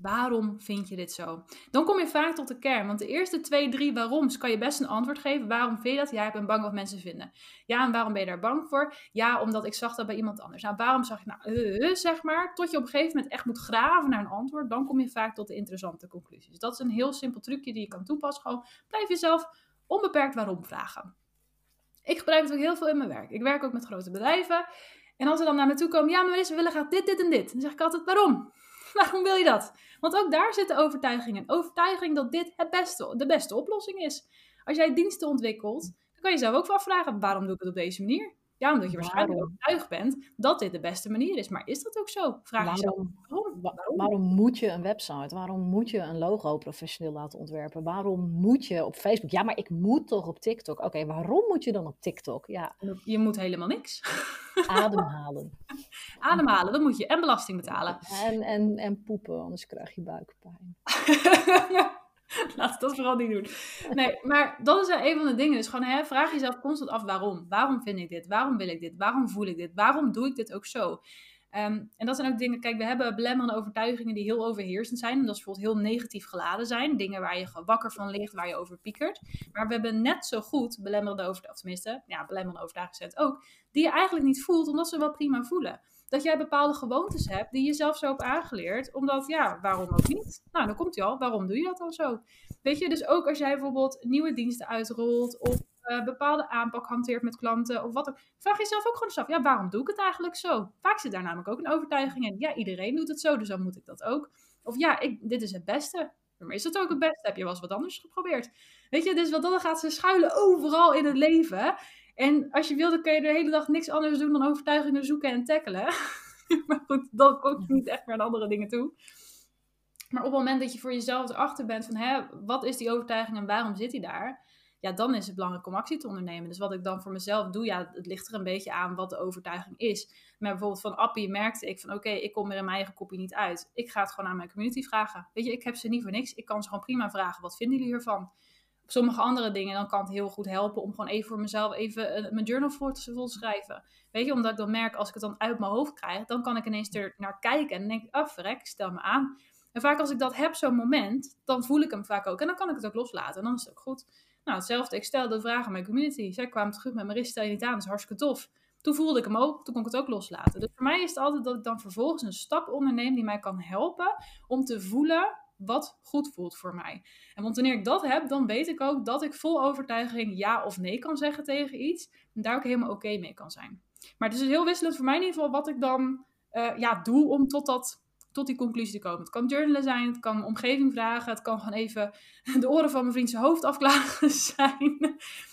Speaker 1: Waarom vind je dit zo? Dan kom je vaak tot de kern. Want de eerste twee, drie waaroms kan je best een antwoord geven. Waarom vind je dat? Ja, ik ben bang wat mensen vinden. Ja, en waarom ben je daar bang voor? Ja, omdat ik zag dat bij iemand anders. Nou, waarom zag je nou, uh, zeg maar. Tot je op een gegeven moment echt moet graven naar een antwoord. Dan kom je vaak tot de interessante conclusies. Dat is een heel simpel trucje die je kan toepassen. Gewoon blijf jezelf onbeperkt waarom vragen. Ik gebruik het ook heel veel in mijn werk. Ik werk ook met grote bedrijven. En als ze dan naar me toe komen, ja, maar we willen graag dit, dit en dit. Dan zeg ik altijd, waarom? (laughs) Waarom wil je dat? Want ook daar zitten overtuigingen. Overtuiging dat dit het beste, de beste oplossing is. Als jij diensten ontwikkelt, dan kan je zelf ook afvragen, waarom doe ik het op deze manier? Ja, omdat je waarschijnlijk waarom? overtuigd bent dat dit de beste manier is. Maar is dat ook zo? Vraag waarom, jezelf
Speaker 3: waarom? waarom? Waarom moet je een website? Waarom moet je een logo professioneel laten ontwerpen? Waarom moet je op Facebook? Ja, maar ik moet toch op TikTok? Oké, waarom moet je dan op TikTok? Ja.
Speaker 1: Je moet helemaal niks.
Speaker 3: Ademhalen. (laughs)
Speaker 1: Ademhalen, dan moet je en belasting betalen.
Speaker 3: En, en, en poepen, anders krijg je buikpijn. (laughs) (laughs)
Speaker 1: Laat dat vooral niet doen. Nee, maar dat is een van de dingen. Dus gewoon hè, vraag jezelf constant af waarom. Waarom vind ik dit? Waarom wil ik dit? Waarom voel ik dit? Waarom doe ik dit ook zo? Um, en dat zijn ook dingen, kijk, we hebben belemmerende overtuigingen die heel overheersend zijn. En dat is bijvoorbeeld heel negatief geladen zijn. Dingen waar je wakker van ligt, waar je over piekert. Maar we hebben net zo goed belemmerende overtuigingen, tenminste, ja, belemmerende overtuigingen ook, die je eigenlijk niet voelt, omdat ze wel prima voelen dat jij bepaalde gewoontes hebt die je zelf zo hebt aangeleerd. Omdat, ja, waarom ook niet? Nou, dan komt hij al. Waarom doe je dat dan zo? Weet je, dus ook als jij bijvoorbeeld nieuwe diensten uitrolt of uh, bepaalde aanpak hanteert met klanten of wat ook. Vraag jezelf ook gewoon eens af, ja, waarom doe ik het eigenlijk zo? Vaak zit daar namelijk ook een overtuiging in. Ja, iedereen doet het zo, dus dan moet ik dat ook. Of ja, ik, dit is het beste. Maar is dat ook het beste? Heb je wel eens wat anders geprobeerd? Weet je, dus wat dan gaat ze schuilen overal in het leven. En als je wil, dan kun je de hele dag niks anders doen dan overtuigingen zoeken en tackelen. (laughs) maar goed, dan komt je niet echt meer aan andere dingen toe. Maar op het moment dat je voor jezelf erachter bent van, hè, wat is die overtuiging en waarom zit die daar? Ja, dan is het belangrijk om actie te ondernemen. Dus wat ik dan voor mezelf doe, ja, het ligt er een beetje aan wat de overtuiging is. Maar bijvoorbeeld van Appie merkte ik van, oké, ik kom er in mijn eigen kopie niet uit. Ik ga het gewoon aan mijn community vragen. Weet je, ik heb ze niet voor niks. Ik kan ze gewoon prima vragen, wat vinden jullie hiervan? Sommige andere dingen, dan kan het heel goed helpen om gewoon even voor mezelf even uh, mijn journal voor te, schrijven. Weet je, omdat ik dan merk, als ik het dan uit mijn hoofd krijg, dan kan ik ineens er naar kijken en denk ik, ah, verrek, ik stel me aan. En vaak als ik dat heb, zo'n moment, dan voel ik hem vaak ook. En dan kan ik het ook loslaten. En dan is het ook goed. Nou, hetzelfde. Ik stelde de vraag aan mijn community. Zij kwamen terug met Maris, stel je niet aan. Dat is hartstikke tof. Toen voelde ik hem ook. Toen kon ik het ook loslaten. Dus voor mij is het altijd dat ik dan vervolgens een stap onderneem die mij kan helpen om te voelen wat goed voelt voor mij. En want wanneer ik dat heb, dan weet ik ook dat ik vol overtuiging ja of nee kan zeggen tegen iets. En daar ook helemaal oké mee kan zijn. Maar het is dus heel wisselend voor mij in ieder geval wat ik dan uh, ja, doe om tot, dat, tot die conclusie te komen. Het kan journalen zijn, het kan omgeving vragen, het kan gewoon even (laughs) de oren van mijn vriend zijn hoofd afklagen (laughs) zijn.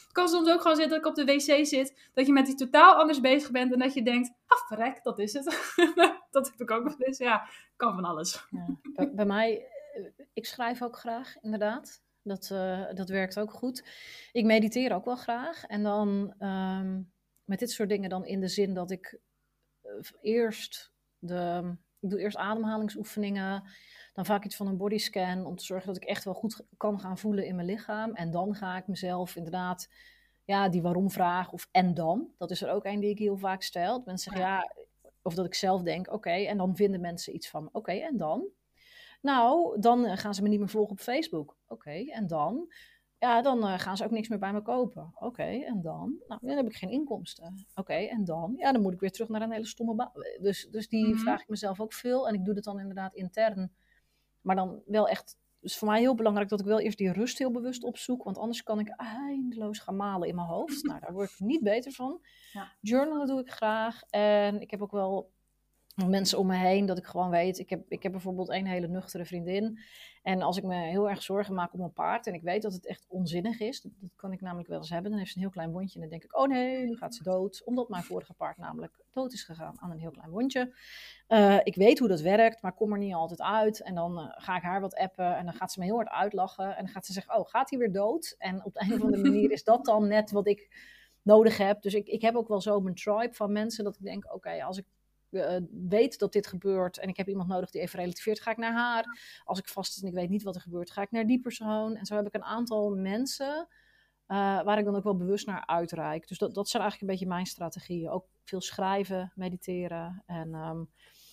Speaker 1: Het kan soms ook gewoon zitten dat ik op de wc zit, dat je met iets totaal anders bezig bent en dat je denkt, ah verrek, dat is het. (laughs) dat heb ik ook nog eens. Ja, kan van alles.
Speaker 3: Ja, bij mij ik schrijf ook graag, inderdaad. Dat, uh, dat werkt ook goed. Ik mediteer ook wel graag. En dan um, met dit soort dingen dan in de zin dat ik uh, eerst de... Ik doe eerst ademhalingsoefeningen. Dan vaak iets van een bodyscan om te zorgen dat ik echt wel goed kan gaan voelen in mijn lichaam. En dan ga ik mezelf inderdaad ja, die waarom vraag of en dan. Dat is er ook een die ik heel vaak stel. mensen zeggen ja, of dat ik zelf denk oké. en dan vinden mensen iets van oké, en dan? Nou, dan eh, gaan ze me niet meer volgen op Facebook. Oké, en dan? Ja, dan uh, gaan ze ook niks meer bij me kopen. Oké, en dan? Nou, dan heb ik geen inkomsten. Oké, en dan? Ja, dan moet ik weer terug naar een hele stomme baan. Dus, dus die mm -hmm. vraag ik mezelf ook veel. En ik doe dat dan inderdaad intern. Maar dan wel echt... Dus voor mij heel belangrijk dat ik wel eerst die rust heel bewust opzoek. Want anders kan ik eindeloos gaan malen in mijn hoofd. (laughs) nou, daar word ik niet beter van. Ja. Journalen doe ik graag. En ik heb ook wel mensen om me heen, dat ik gewoon weet. Ik heb, ik heb bijvoorbeeld een hele nuchtere vriendin. En als ik me heel erg zorgen maak om een paard en ik weet dat het echt onzinnig is, dat, kan ik namelijk wel eens hebben. Dan heeft ze een heel klein wondje en dan denk ik, oh nee, nu gaat ze dood. Omdat mijn vorige paard namelijk dood is gegaan aan een heel klein wondje. Uh, ik weet hoe dat werkt, maar kom er niet altijd uit. En dan uh, ga ik haar wat appen en dan gaat ze me heel hard uitlachen. En dan gaat ze zeggen, oh, gaat hij weer dood? En op de een of andere manier is dat dan net wat ik nodig heb. Dus ik, ik heb ook wel zo mijn tribe van mensen dat ik denk, oké, als ik uh, weet dat dit gebeurt en ik heb iemand nodig die even relativeert, ga ik naar haar. Als ik vast is en ik weet niet wat er gebeurt, ga ik naar die persoon. En zo heb ik een aantal mensen uh, waar ik dan ook wel bewust naar uitreik. Dus dat, dat zijn eigenlijk een beetje mijn strategieën. Ook veel schrijven, mediteren en um,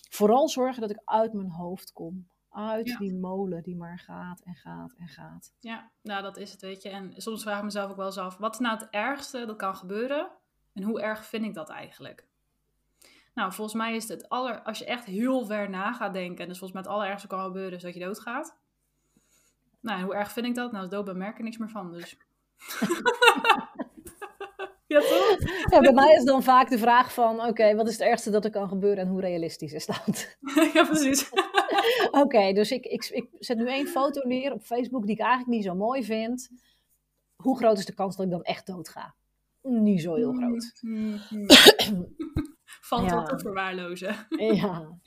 Speaker 3: vooral zorgen dat ik uit mijn hoofd kom. Uit ja. die molen die maar gaat en gaat en gaat.
Speaker 1: Ja, nou dat is het, weet je. En soms vraag ik mezelf ook wel eens af, wat is nou het ergste dat kan gebeuren? En hoe erg vind ik dat eigenlijk? Nou, volgens mij is het aller, als je echt heel ver na gaat denken, en dus volgens mij het allerergste kan gebeuren is dat je doodgaat. Nou, hoe erg vind ik dat? Nou, als dood ben merk ik niks meer van, dus. (laughs) Ja, toch?
Speaker 3: Ja, bij mij is dan vaak de vraag van, oké, wat is het ergste dat er kan gebeuren en hoe realistisch is dat? (laughs)
Speaker 1: ja, precies. (laughs)
Speaker 3: oké, dus ik, ik, ik zet nu één foto neer op Facebook die ik eigenlijk niet zo mooi vind. Hoe groot is de kans dat ik dan echt dood ga? Niet zo heel groot. (coughs)
Speaker 1: Valt
Speaker 3: Ja.
Speaker 1: wat te verwaarlozen.
Speaker 3: Ja. (laughs)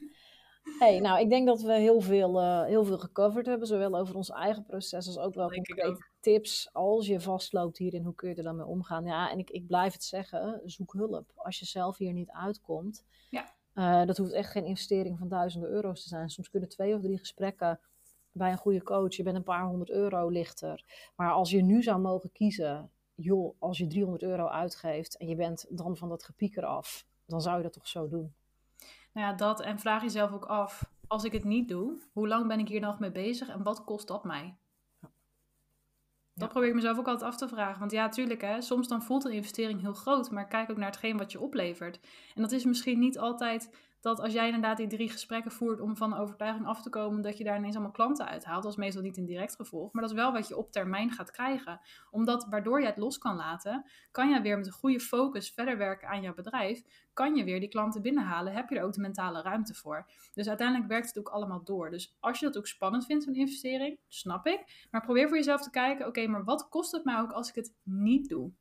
Speaker 3: Hey, nou, ik denk dat we heel veel, eh, heel veel gecoverd hebben, zowel over ons eigen proces als ook wel concrete tips als je vastloopt hierin, hoe kun je er dan mee omgaan? Ja, en ik, ik blijf het zeggen, zoek hulp. Als je zelf hier niet uitkomt,
Speaker 1: Ja.
Speaker 3: eh, dat hoeft echt geen investering van duizenden euro's te zijn. Soms kunnen twee of drie gesprekken bij een goede coach, je bent een paar honderd euro lichter. Maar als je nu zou mogen kiezen, joh, als je 300 euro uitgeeft en je bent dan van dat gepieker af, dan zou je dat toch zo doen?
Speaker 1: Nou ja, dat. En vraag jezelf ook af, als ik het niet doe, hoe lang ben ik hier nog mee bezig en wat kost dat mij? Dat probeer ik mezelf ook altijd af te vragen. Want ja, tuurlijk, hè, soms dan voelt een investering heel groot, maar kijk ook naar hetgeen wat je oplevert. En dat is misschien niet altijd dat als jij inderdaad die drie gesprekken voert om van overtuiging af te komen, dat je daar ineens allemaal klanten uithaalt. Dat is meestal niet een direct gevolg, maar dat is wel wat je op termijn gaat krijgen. Omdat waardoor jij het los kan laten, kan jij weer met een goede focus verder werken aan jouw bedrijf. Kan je weer die klanten binnenhalen, heb je er ook de mentale ruimte voor. Dus uiteindelijk werkt het ook allemaal door. Dus als je dat ook spannend vindt, zo'n investering, snap ik. Maar probeer voor jezelf te kijken, oké, maar wat kost het mij ook als ik het niet doe?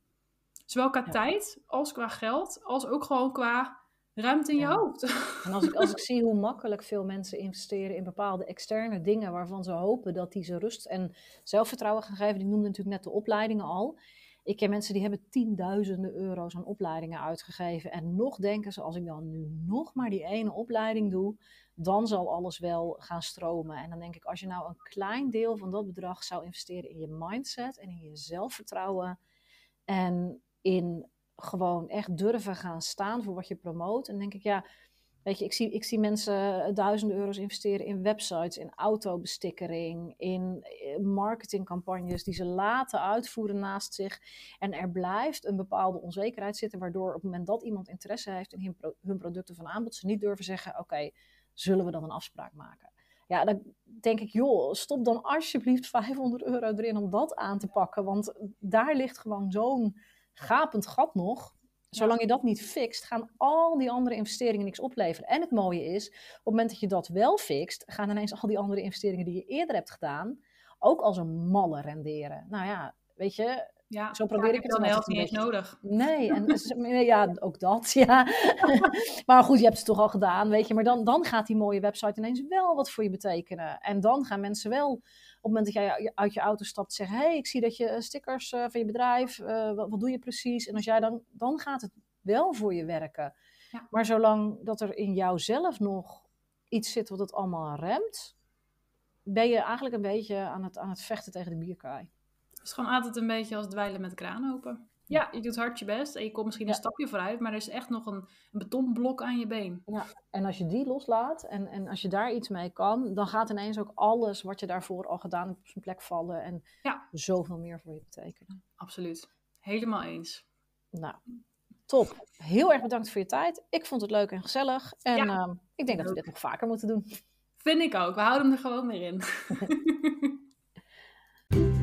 Speaker 1: Zowel qua
Speaker 3: Ja.
Speaker 1: tijd, als qua geld, als ook gewoon qua ruimte in je hoofd. (laughs)
Speaker 3: En als ik, als ik zie hoe makkelijk veel mensen investeren in bepaalde externe dingen waarvan ze hopen dat die ze rust en zelfvertrouwen gaan geven. Die noemde natuurlijk net de opleidingen al. Ik ken mensen die hebben tienduizenden euro's aan opleidingen uitgegeven. En nog denken ze, als ik dan nu nog maar die ene opleiding doe, dan zal alles wel gaan stromen. En dan denk ik, als je nou een klein deel van dat bedrag zou investeren in je mindset en in je zelfvertrouwen. En in gewoon echt durven gaan staan voor wat je promoot. En denk ik, ja, weet je, ik zie, ik zie mensen eh, duizenden euro's investeren in websites, in autobestikkering, in eh, marketingcampagnes die ze laten uitvoeren naast zich. En er blijft een bepaalde onzekerheid zitten, waardoor op het moment dat iemand interesse heeft in hun, pro- hun producten van aanbod, ze niet durven zeggen, oké, zullen we dan een afspraak maken? Ja, dan denk ik, joh, stop dan alsjeblieft 500 euro erin om dat aan te pakken. Want daar ligt gewoon zo'n gapend gat nog. Zolang je dat niet fixt, gaan al die andere investeringen niks opleveren. En het mooie is, op het moment dat je dat wel fixt, gaan ineens al die andere investeringen die je eerder hebt gedaan, ook als een malle renderen. Nou ja, weet je,
Speaker 1: Ja,
Speaker 3: Zo probeer ik het
Speaker 1: dan helft niet eens nodig.
Speaker 3: Nee, en (laughs) dus, ja, ook dat, ja. (laughs) maar goed, je hebt het toch al gedaan, weet je. Maar dan, dan gaat die mooie website ineens wel wat voor je betekenen. En dan gaan mensen wel, op het moment dat jij uit je auto stapt, zeggen... hey, ik zie dat je eh, stickers eh, van je bedrijf, eh, wat, wat doe je precies? En als jij dan, dan gaat het wel voor je werken.
Speaker 1: Ja.
Speaker 3: Maar zolang dat er in jouzelf nog iets zit wat het allemaal remt... ben je eigenlijk een beetje aan het, aan het vechten tegen de bierkaai.
Speaker 1: Het is gewoon altijd een beetje als dweilen met de kraan open. Ja, je doet hard je best en je komt misschien een
Speaker 3: Ja.
Speaker 1: stapje vooruit, maar er is echt nog een, een betonblok aan je been.
Speaker 3: En als je die loslaat en, en als je daar iets mee kan, dan gaat ineens ook alles wat je daarvoor al gedaan hebt op zijn plek vallen en
Speaker 1: Ja.
Speaker 3: zoveel meer voor je betekenen.
Speaker 1: Absoluut. Helemaal eens.
Speaker 3: Nou, top. Heel erg bedankt voor je tijd. Ik vond het leuk en gezellig. En
Speaker 1: Ja.
Speaker 3: ehm, ik denk dat we dit nog vaker moeten doen.
Speaker 1: Vind ik ook. We houden hem er gewoon weer in. (laughs) (laughs)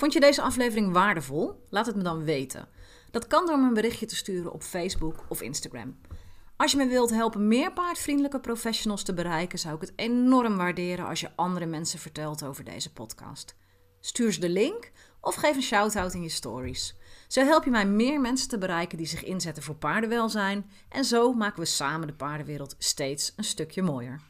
Speaker 2: Vond je deze aflevering waardevol? Laat het me dan weten. Dat kan door me een berichtje te sturen op Facebook of Instagram. Als je me wilt helpen meer paardvriendelijke professionals te bereiken, zou ik het enorm waarderen als je andere mensen vertelt over deze podcast. Stuur ze de link of geef een shout-out in je stories. Zo help je mij meer mensen te bereiken die zich inzetten voor paardenwelzijn en zo maken we samen de paardenwereld steeds een stukje mooier.